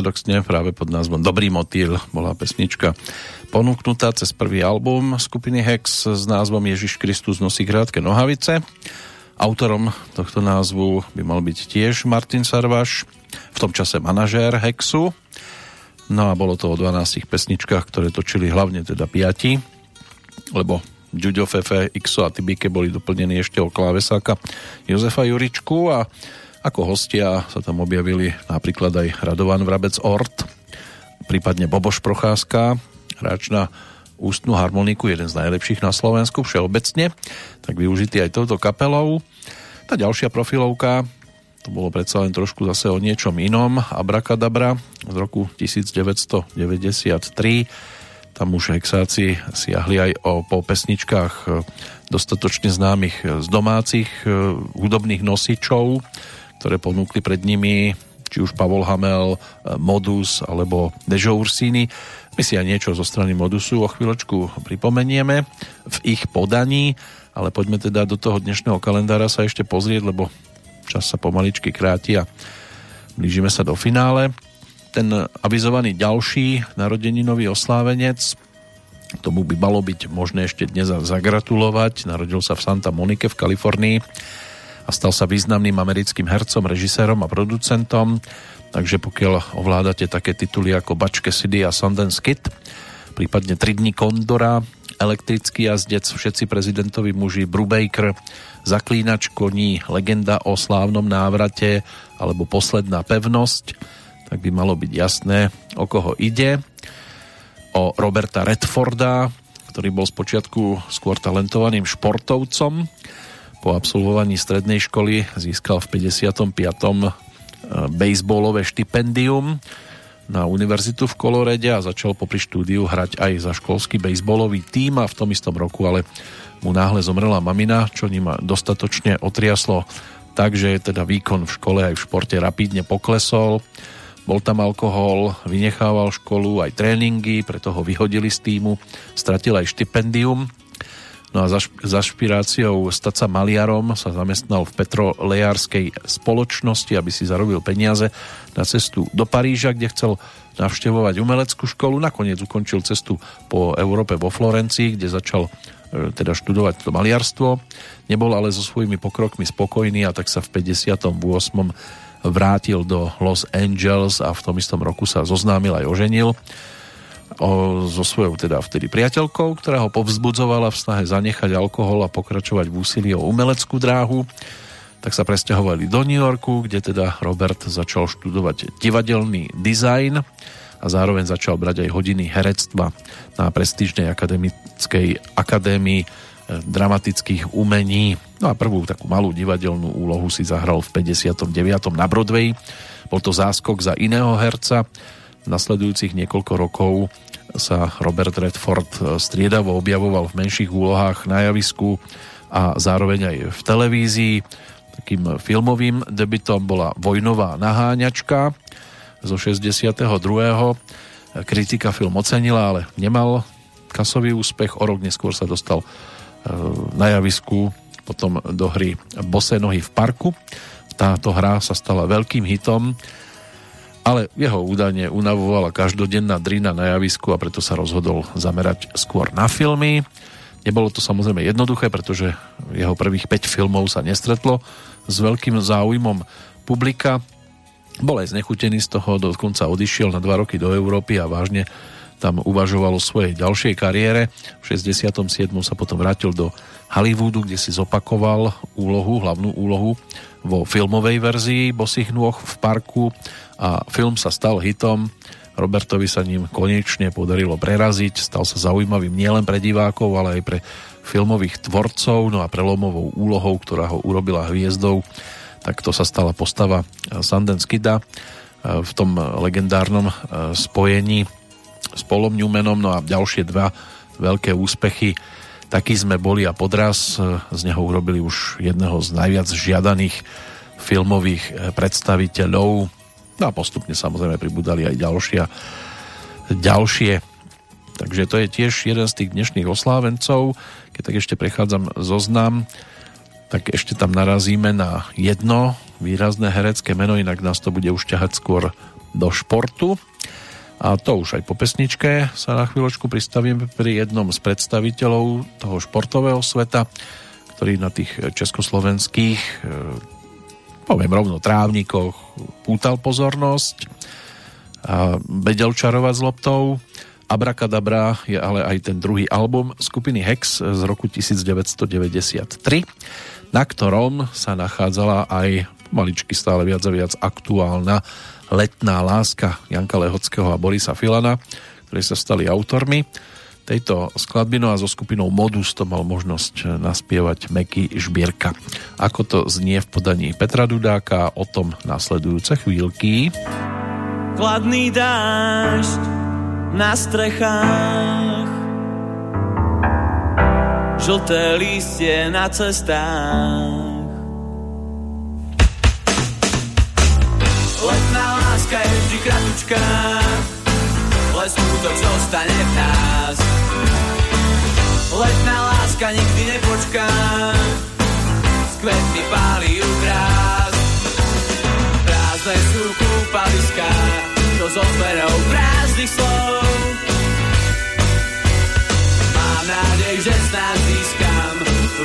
Paradoxne práve pod názvom Dobrý motýl bola pesnička ponúknutá cez prvý album skupiny Hex s názvom Ježiš Kristus nosí krátke nohavice. Autorom tohto názvu by mal byť tiež Martin Sarvaš, v tom čase manažér Hexu. No a bolo to o 12 pesničkách, ktoré točili hlavne teda piati, lebo Ďuďo, Fefe, Xo a Tibike boli doplnení ešte o klávesáka Jozefa Juričku a ako hostia sa tam objavili napríklad aj Radovan Vrabec Ort, prípadne Boboš Procházka, hráč na ústnu harmoniku, jeden z najlepších na Slovensku všeobecne, tak využitý aj touto kapelou. Tá ďalšia profilovka, to bolo predsa len trošku zase o niečom inom, Abracadabra z roku 1993, tam už hexáci siahli aj o, po pesničkách e, dostatočne známych z domácich e, hudobných nosičov, ktoré ponúkli pred nimi či už Pavol Hamel, eh, Modus alebo Dežo Ursini. My si aj niečo zo strany Modusu o chvíľočku pripomenieme v ich podaní, ale poďme teda do toho dnešného kalendára sa ešte pozrieť, lebo čas sa pomaličky kráti a blížime sa do finále. Ten avizovaný ďalší narodeninový oslávenec, tomu by malo byť možné ešte dnes zagratulovať. Narodil sa v Santa Monike v Kalifornii a stal sa významným americkým hercom, režisérom a producentom. Takže pokiaľ ovládate také tituly ako Bačke City a Sundance Kid, prípadne 3 dní Kondora, Elektrický jazdec, všetci prezidentovi muži, Brubaker, Zaklínač koní, Legenda o slávnom návrate alebo Posledná pevnosť, tak by malo byť jasné, o koho ide. O Roberta Redforda, ktorý bol spočiatku skôr talentovaným športovcom. Po absolvovaní strednej školy získal v 55. Eh, baseballové štipendium na univerzitu v Kolorede a začal popri štúdiu hrať aj za školský bejsbolový tým a v tom istom roku ale mu náhle zomrela mamina, čo ním dostatočne otriaslo tak, že teda výkon v škole aj v športe rapidne poklesol. Bol tam alkohol, vynechával školu, aj tréningy, preto ho vyhodili z týmu, stratil aj štipendium. No a za, špiráciou stať sa maliarom sa zamestnal v petrolejárskej spoločnosti, aby si zarobil peniaze na cestu do Paríža, kde chcel navštevovať umeleckú školu. Nakoniec ukončil cestu po Európe vo Florencii, kde začal e, teda študovať to maliarstvo. Nebol ale so svojimi pokrokmi spokojný a tak sa v 58. vrátil do Los Angeles a v tom istom roku sa zoznámil aj oženil o, so svojou teda vtedy priateľkou, ktorá ho povzbudzovala v snahe zanechať alkohol a pokračovať v úsilí o umeleckú dráhu tak sa presťahovali do New Yorku, kde teda Robert začal študovať divadelný dizajn a zároveň začal brať aj hodiny herectva na prestížnej akademickej akadémii eh, dramatických umení. No a prvú takú malú divadelnú úlohu si zahral v 59. na Broadway. Bol to záskok za iného herca. Nasledujúcich niekoľko rokov sa Robert Redford eh, striedavo objavoval v menších úlohách na javisku a zároveň aj v televízii takým filmovým debitom bola Vojnová naháňačka zo 62. Kritika film ocenila, ale nemal kasový úspech. O rok neskôr sa dostal e, na javisku potom do hry Bosé nohy v parku. Táto hra sa stala veľkým hitom, ale jeho údajne unavovala každodenná drina na javisku a preto sa rozhodol zamerať skôr na filmy. Nebolo to samozrejme jednoduché, pretože jeho prvých 5 filmov sa nestretlo s veľkým záujmom publika. Bol aj znechutený z toho, dokonca odišiel na dva roky do Európy a vážne tam uvažoval o svojej ďalšej kariére. V 67. sa potom vrátil do Hollywoodu, kde si zopakoval úlohu, hlavnú úlohu vo filmovej verzii Bosých nôh v parku a film sa stal hitom. Robertovi sa ním konečne podarilo preraziť, stal sa zaujímavým nielen pre divákov, ale aj pre filmových tvorcov, no a prelomovou úlohou, ktorá ho urobila hviezdou, tak to sa stala postava Sundance Kida e, v tom legendárnom e, spojení s Polom Newmanom, no a ďalšie dva veľké úspechy. Takí sme boli a podraz z neho urobili už jedného z najviac žiadaných filmových predstaviteľov No a postupne samozrejme pribudali aj ďalšia, ďalšie. Takže to je tiež jeden z tých dnešných oslávencov. Keď tak ešte prechádzam zoznam, tak ešte tam narazíme na jedno výrazné herecké meno, inak nás to bude už ťahať skôr do športu. A to už aj po pesničke sa na chvíľočku pristavím pri jednom z predstaviteľov toho športového sveta, ktorý na tých československých poviem rovno, trávnikoch pútal pozornosť a vedel čarovať s loptou. Abrakadabra je ale aj ten druhý album skupiny Hex z roku 1993, na ktorom sa nachádzala aj maličky stále viac a viac aktuálna letná láska Janka Lehockého a Borisa Filana, ktorí sa stali autormi tejto skladby, no a so skupinou Modus to mal možnosť naspievať Meky Žbierka. Ako to znie v podaní Petra Dudáka, o tom nasledujúce chvíľky. Kladný dážď na strechách Žlté lístie na cestách Letná láska je vždy kratučká ale smutok zostane v nás. Letná láska nikdy nepočká, z kvetmi pálí ju. Prázdne sú kúpaliská, to s odmerou prázdnych slov. Mám nádej, že snáď získam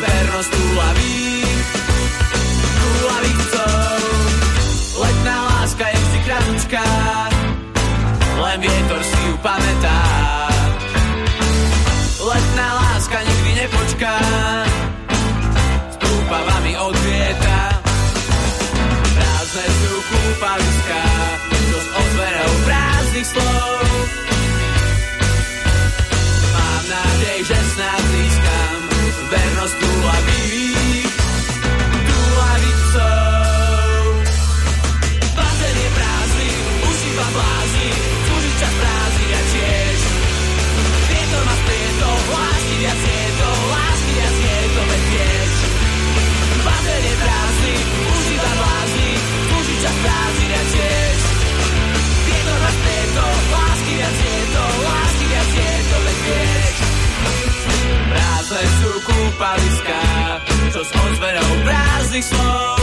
vernosť túlavých, túlavých cov. Letná láska je vždy kratučká, len vietor si ju pamätá. Letná láska nikdy nepočká, s túpavami odvieta. Prázdne sú kúpaliská, so s odverou prázdnych slov. kúpaliská, čo s ozvenou prázdnych slov.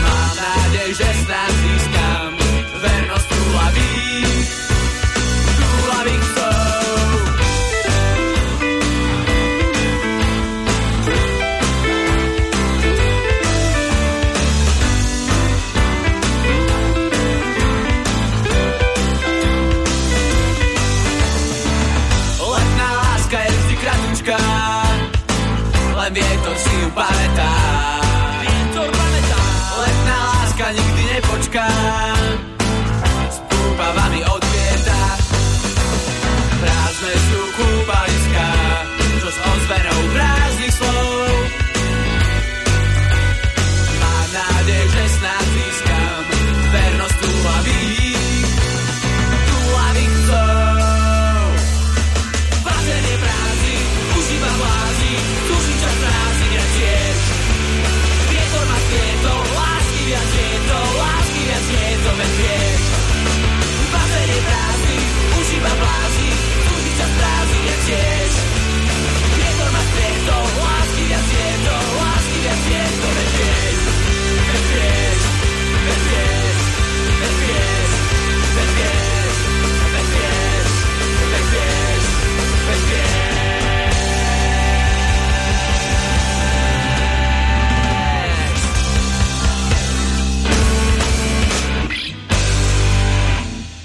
Mám nádej, že snad získam vernosť tu a víc.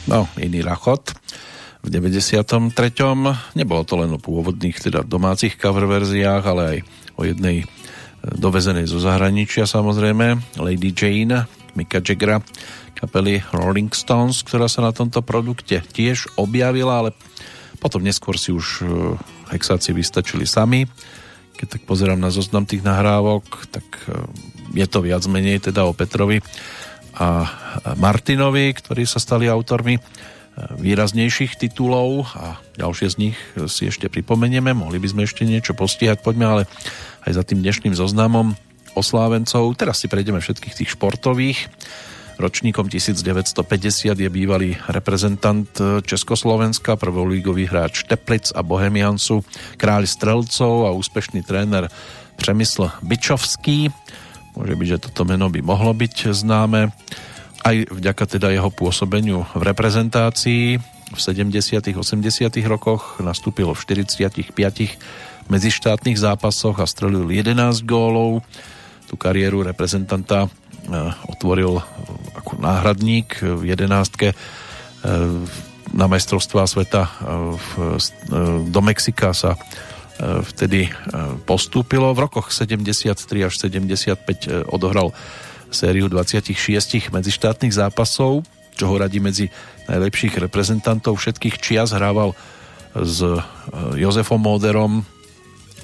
No, iný rachot. V 93. Nebolo to len o pôvodných, teda domácich cover verziách, ale aj o jednej e, dovezenej zo zahraničia samozrejme, Lady Jane, Mika Jaggera, kapely Rolling Stones, ktorá sa na tomto produkte tiež objavila, ale potom neskôr si už e, hexáci vystačili sami. Keď tak pozerám na zoznam tých nahrávok, tak e, je to viac menej teda o Petrovi a Martinovi, ktorí sa stali autormi výraznejších titulov a ďalšie z nich si ešte pripomenieme. Mohli by sme ešte niečo postihať, poďme ale aj za tým dnešným zoznamom oslávencov. Teraz si prejdeme všetkých tých športových. Ročníkom 1950 je bývalý reprezentant Československa, prvolígový hráč Teplic a Bohemiansu, kráľ strelcov a úspešný tréner Přemysl Byčovský. Môže byť, že toto meno by mohlo byť známe aj vďaka teda jeho pôsobeniu v reprezentácii. V 70. 80. rokoch nastúpil v 45 medzištátnych zápasoch a strelil 11 gólov. Tú kariéru reprezentanta otvoril ako náhradník v jedenástke na majstrovstvá sveta do Mexika sa vtedy postúpilo. V rokoch 73 až 75 odohral sériu 26 medzištátnych zápasov, čo ho radí medzi najlepších reprezentantov všetkých čias. Hrával s Jozefom Móderom,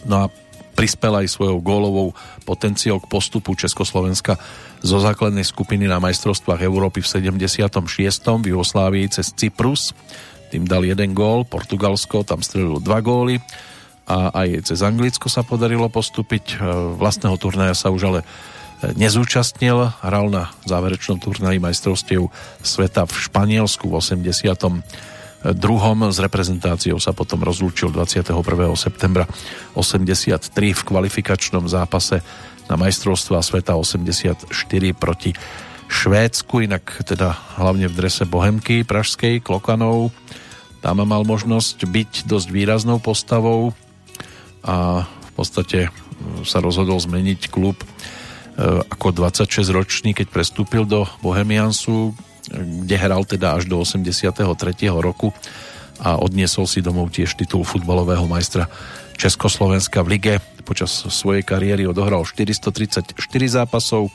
no a prispel aj svojou gólovou potenciou k postupu Československa zo základnej skupiny na majstrovstvách Európy v 76. v Jugoslávii cez Cyprus. Tým dal jeden gól, Portugalsko tam strelilo dva góly a aj cez Anglicko sa podarilo postúpiť. Vlastného turnaja sa už ale nezúčastnil, hral na záverečnom turnaji majstrovstiev sveta v Španielsku v 80 druhom s reprezentáciou sa potom rozlúčil 21. septembra 83 v kvalifikačnom zápase na majstrovstvá sveta 84 proti Švédsku, inak teda hlavne v drese Bohemky pražskej, Klokanov. Tam mal možnosť byť dosť výraznou postavou a v podstate sa rozhodol zmeniť klub ako 26 ročný, keď prestúpil do Bohemiansu, kde hral teda až do 83. roku a odniesol si domov tiež titul futbalového majstra Československa v lige. Počas svojej kariéry odohral 434 zápasov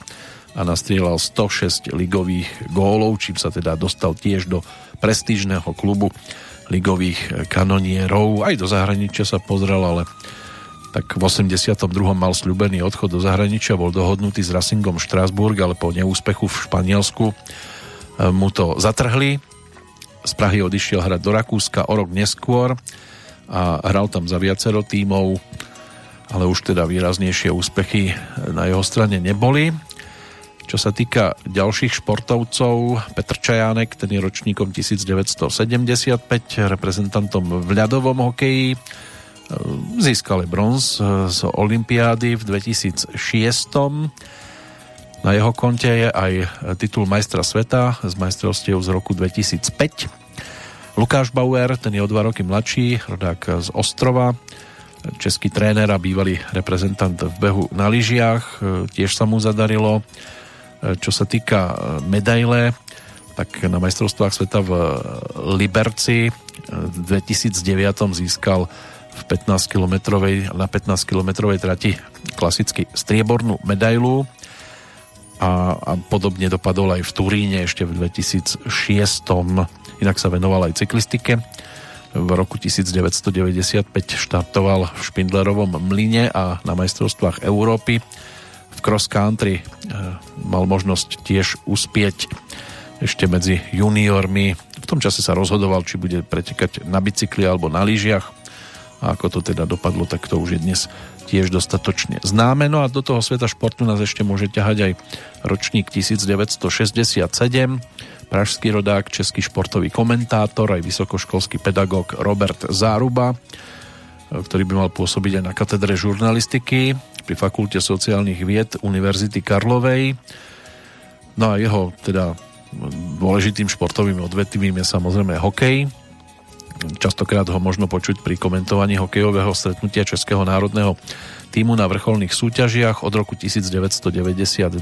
a nastrieľal 106 ligových gólov, čím sa teda dostal tiež do prestížneho klubu ligových kanonierov. Aj do zahraničia sa pozrel, ale tak v 82. mal sľubený odchod do zahraničia, bol dohodnutý s Racingom Štrásburg, ale po neúspechu v Španielsku mu to zatrhli. Z Prahy odišiel hrať do Rakúska o rok neskôr a hral tam za viacero tímov, ale už teda výraznejšie úspechy na jeho strane neboli. Čo sa týka ďalších športovcov, Petr Čajánek, ten je ročníkom 1975, reprezentantom v ľadovom hokeji, Získali bronz z Olympiády v 2006. Na jeho konte je aj titul majstra sveta z majstrovstiev z roku 2005. Lukáš Bauer, ten je o dva roky mladší, rodák z Ostrova, český tréner a bývalý reprezentant v behu na lyžiach. Tiež sa mu zadarilo. Čo sa týka medaile, tak na majstrovstvách sveta v Liberci v 2009 získal v 15 kilometrovej, na 15 kilometrovej trati klasicky striebornú medailu a, a podobne dopadol aj v Turíne ešte v 2006. Inak sa venoval aj cyklistike. V roku 1995 štartoval v Špindlerovom mline a na majstrovstvách Európy v cross country e, mal možnosť tiež uspieť ešte medzi juniormi. V tom čase sa rozhodoval, či bude pretekať na bicykli alebo na lyžiach a ako to teda dopadlo, tak to už je dnes tiež dostatočne známe. No a do toho sveta športu nás ešte môže ťahať aj ročník 1967, pražský rodák, český športový komentátor, aj vysokoškolský pedagóg Robert Záruba, ktorý by mal pôsobiť aj na katedre žurnalistiky pri Fakulte sociálnych vied Univerzity Karlovej. No a jeho teda dôležitým športovým odvetvím je samozrejme hokej, Častokrát ho možno počuť pri komentovaní hokejového stretnutia Českého národného týmu na vrcholných súťažiach. Od roku 1992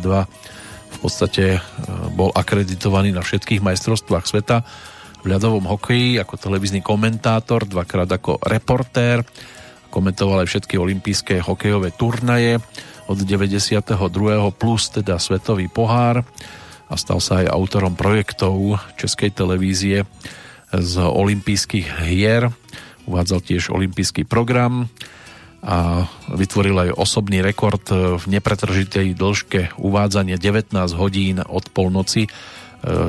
v podstate e, bol akreditovaný na všetkých majstrovstvách sveta v ľadovom hokeji ako televízny komentátor, dvakrát ako reportér. Komentoval aj všetky olympijské hokejové turnaje od 92. plus teda svetový pohár a stal sa aj autorom projektov Českej televízie z olympijských hier. Uvádzal tiež olympijský program a vytvoril aj osobný rekord v nepretržitej dĺžke uvádzania 19 hodín od polnoci e,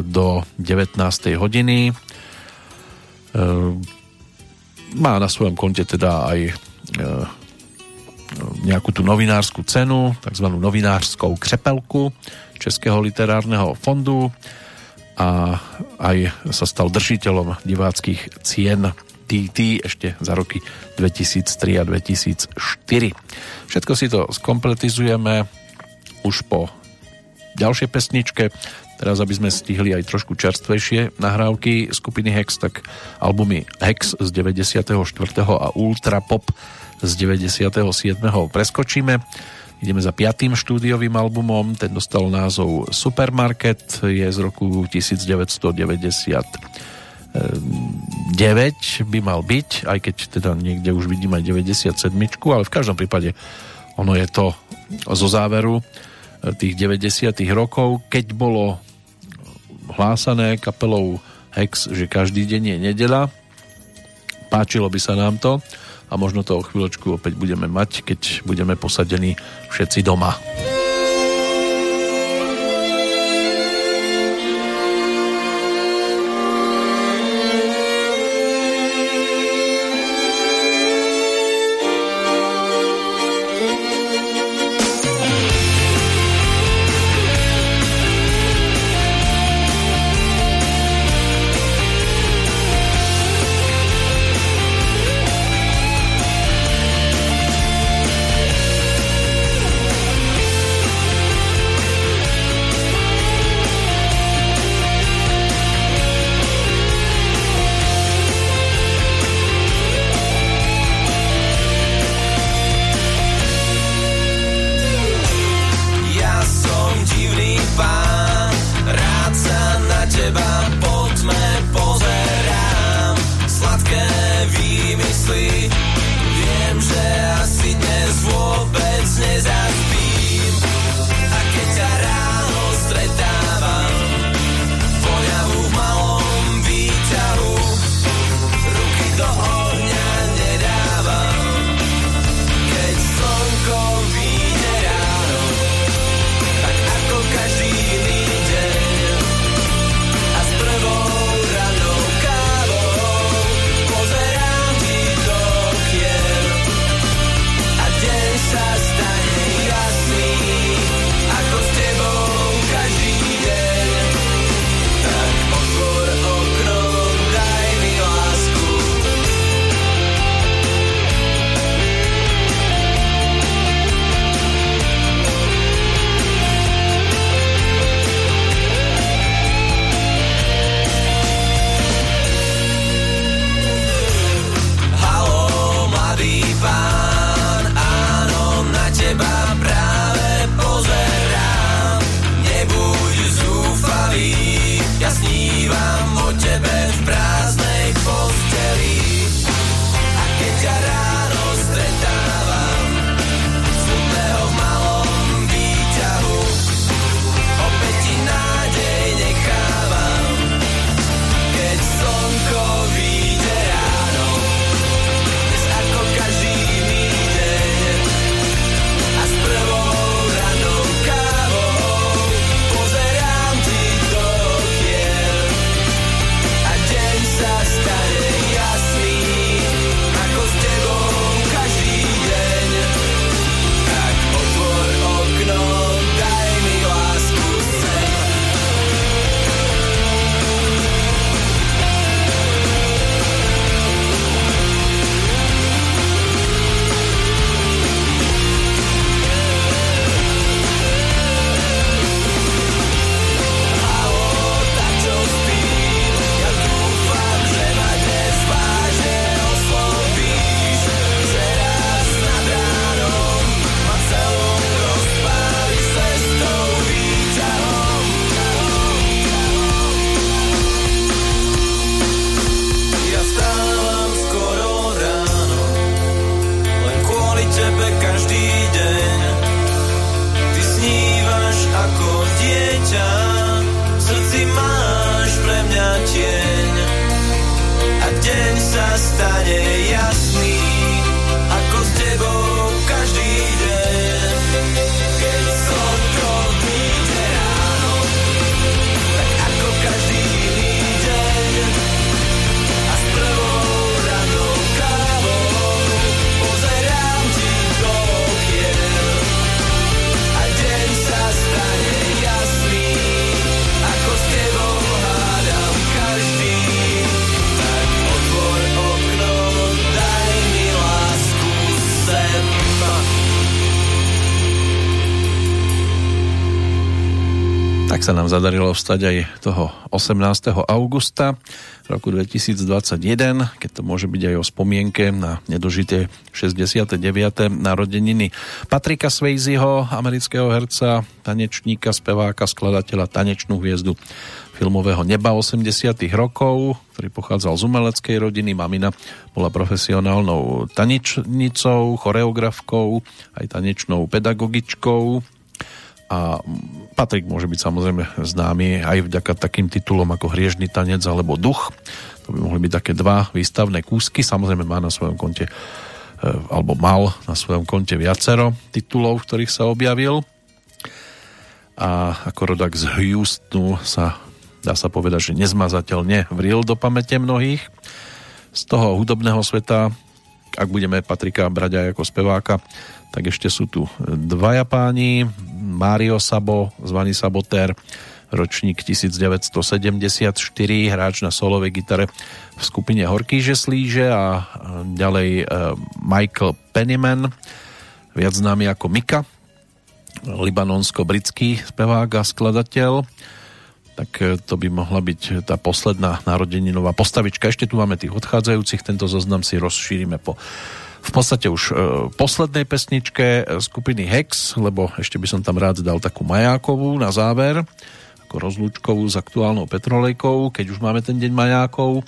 do 19. hodiny. E, má na svojom konte teda aj e, nejakú tú novinárskú cenu, tzv. novinárskou křepelku Českého literárneho fondu a aj sa stal držiteľom diváckých cien TT ešte za roky 2003 a 2004. Všetko si to skompletizujeme už po ďalšej pesničke. Teraz, aby sme stihli aj trošku čerstvejšie nahrávky skupiny Hex, tak albumy Hex z 94. a Ultra Pop z 97. preskočíme. Ideme za piatým štúdiovým albumom, ten dostal názov Supermarket, je z roku 1999 by mal byť, aj keď teda niekde už vidím aj 97, ale v každom prípade ono je to zo záveru eh, tých 90 rokov, keď bolo hlásané kapelou Hex, že každý deň je nedela. Páčilo by sa nám to a možno to o chvíľočku opäť budeme mať, keď budeme posadení všetci doma. Sa nám zadarilo vstať aj toho 18. augusta roku 2021, keď to môže byť aj o spomienke na nedožité 69. narodeniny Patrika Swayzeho, amerického herca, tanečníka, speváka, skladateľa, tanečnú hviezdu filmového neba 80 rokov, ktorý pochádzal z umeleckej rodiny. Mamina bola profesionálnou tanečnicou, choreografkou, aj tanečnou pedagogičkou a Patrik môže byť samozrejme známy aj vďaka takým titulom ako Hriežný tanec alebo Duch. To by mohli byť také dva výstavné kúsky. Samozrejme má na svojom konte e, alebo mal na svojom konte viacero titulov, v ktorých sa objavil. A ako rodak z Houstonu sa dá sa povedať, že nezmazateľne vril do pamäte mnohých. Z toho hudobného sveta, ak budeme Patrika brať aj ako speváka, tak ešte sú tu dvaja páni, Mário Sabo, zvaný Sabotér, ročník 1974, hráč na solovej gitare v skupine Horký Žeslíže a ďalej e, Michael Pennyman, viac známy ako Mika, libanonsko-britský spevák a skladateľ tak e, to by mohla byť tá posledná narodeninová postavička. Ešte tu máme tých odchádzajúcich, tento zoznam si rozšírime po v podstate už e, poslednej pesničke e, skupiny Hex, lebo ešte by som tam rád dal takú majákovú na záver, ako rozlúčkovú s aktuálnou petrolejkou, keď už máme ten deň majákov.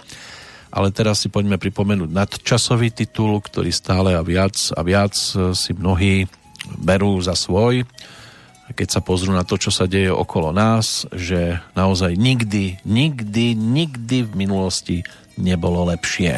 Ale teraz si poďme pripomenúť nadčasový titul, ktorý stále a viac a viac e, si mnohí berú za svoj keď sa pozrú na to, čo sa deje okolo nás, že naozaj nikdy, nikdy, nikdy v minulosti nebolo lepšie.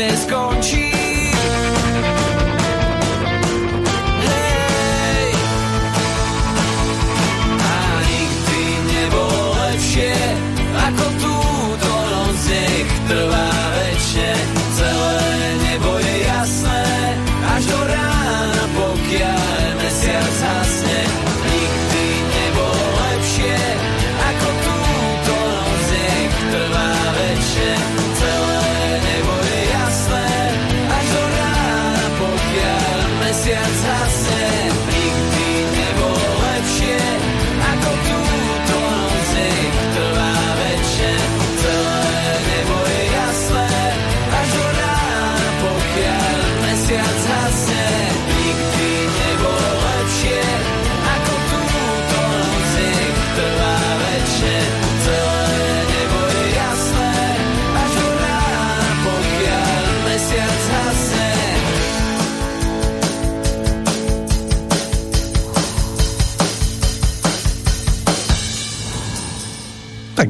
Francisco.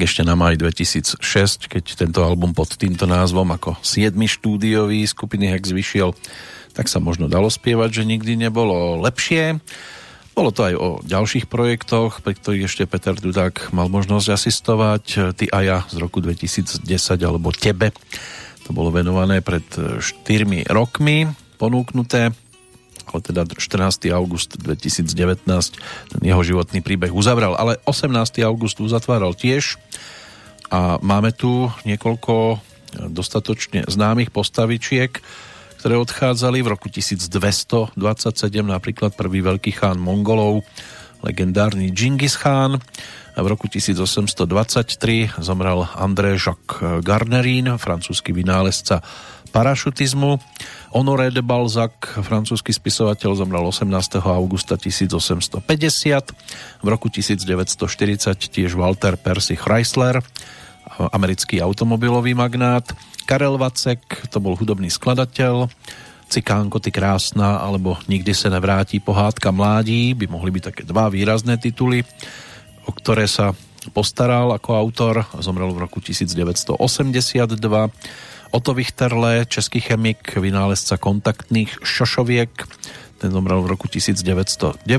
Tak ešte na maj 2006, keď tento album pod týmto názvom ako 7. štúdiový skupiny Hex vyšiel, tak sa možno dalo spievať, že nikdy nebolo lepšie. Bolo to aj o ďalších projektoch, pri ktorých ešte Peter Dudák mal možnosť asistovať. Ty a ja z roku 2010, alebo Tebe. To bolo venované pred 4 rokmi, ponúknuté ale teda 14. august 2019 ten jeho životný príbeh uzavral, ale 18. august uzatváral tiež a máme tu niekoľko dostatočne známych postavičiek, ktoré odchádzali v roku 1227, napríklad prvý veľký chán Mongolov, legendárny Genghis Khan. A v roku 1823 zomrel André Jacques Garnerin, francúzsky vynálezca parašutizmu. Honoré de Balzac, francúzsky spisovateľ, zomrel 18. augusta 1850. V roku 1940 tiež Walter Percy Chrysler, americký automobilový magnát. Karel Vacek, to bol hudobný skladateľ. Cikánko, ty krásna, alebo Nikdy se nevrátí pohádka mládí, by mohli byť také dva výrazné tituly, o ktoré sa postaral ako autor. Zomrel v roku 1982. Oto Wichterle, český chemik, vynálezca kontaktných šošoviek, ten zomrel v roku 1998.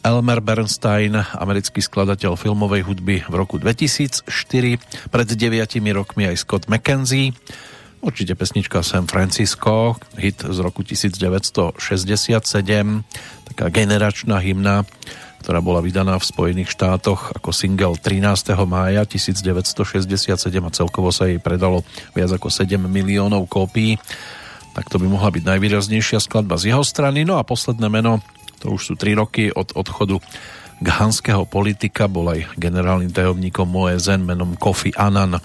Elmer Bernstein, americký skladateľ filmovej hudby v roku 2004. Pred deviatimi rokmi aj Scott McKenzie. Určite pesnička San Francisco, hit z roku 1967, taká generačná hymna ktorá bola vydaná v Spojených štátoch ako single 13. mája 1967 a celkovo sa jej predalo viac ako 7 miliónov kópií. Tak to by mohla byť najvýraznejšia skladba z jeho strany. No a posledné meno, to už sú 3 roky od odchodu ghanského politika, bol aj generálnym tajomníkom OSN menom Kofi Annan.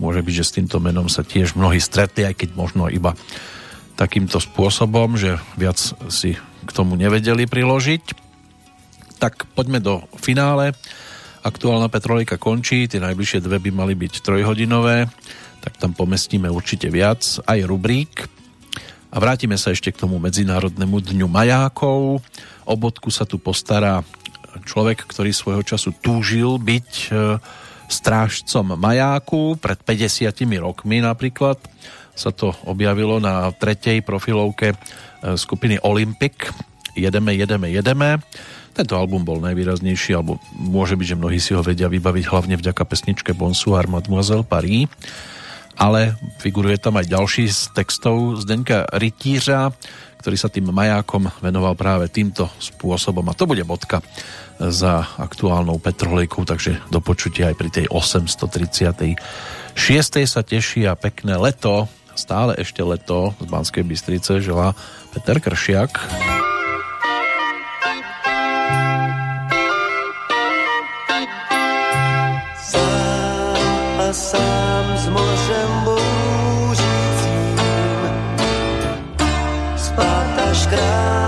Môže byť, že s týmto menom sa tiež mnohí stretli, aj keď možno iba takýmto spôsobom, že viac si k tomu nevedeli priložiť. Tak poďme do finále. Aktuálna Petrolejka končí, tie najbližšie dve by mali byť trojhodinové, tak tam pomestíme určite viac, aj rubrík. A vrátime sa ešte k tomu Medzinárodnému dňu majákov. O bodku sa tu postará človek, ktorý svojho času túžil byť e, strážcom majáku pred 50 rokmi napríklad sa to objavilo na tretej profilovke e, skupiny Olympic Jedeme, jedeme, jedeme tento album bol najvýraznejší, alebo môže byť, že mnohí si ho vedia vybaviť hlavne vďaka pesničke Bonsoir Mademoiselle Paris, ale figuruje tam aj ďalší z textov Zdeňka Rytířa, ktorý sa tým majákom venoval práve týmto spôsobom a to bude bodka za aktuálnou petrolejkou, takže do počutia aj pri tej 836. sa teší a pekné leto, stále ešte leto z Banskej Bystrice želá Peter Kršiak. Sám s mořem bouřícím. Spát až kránu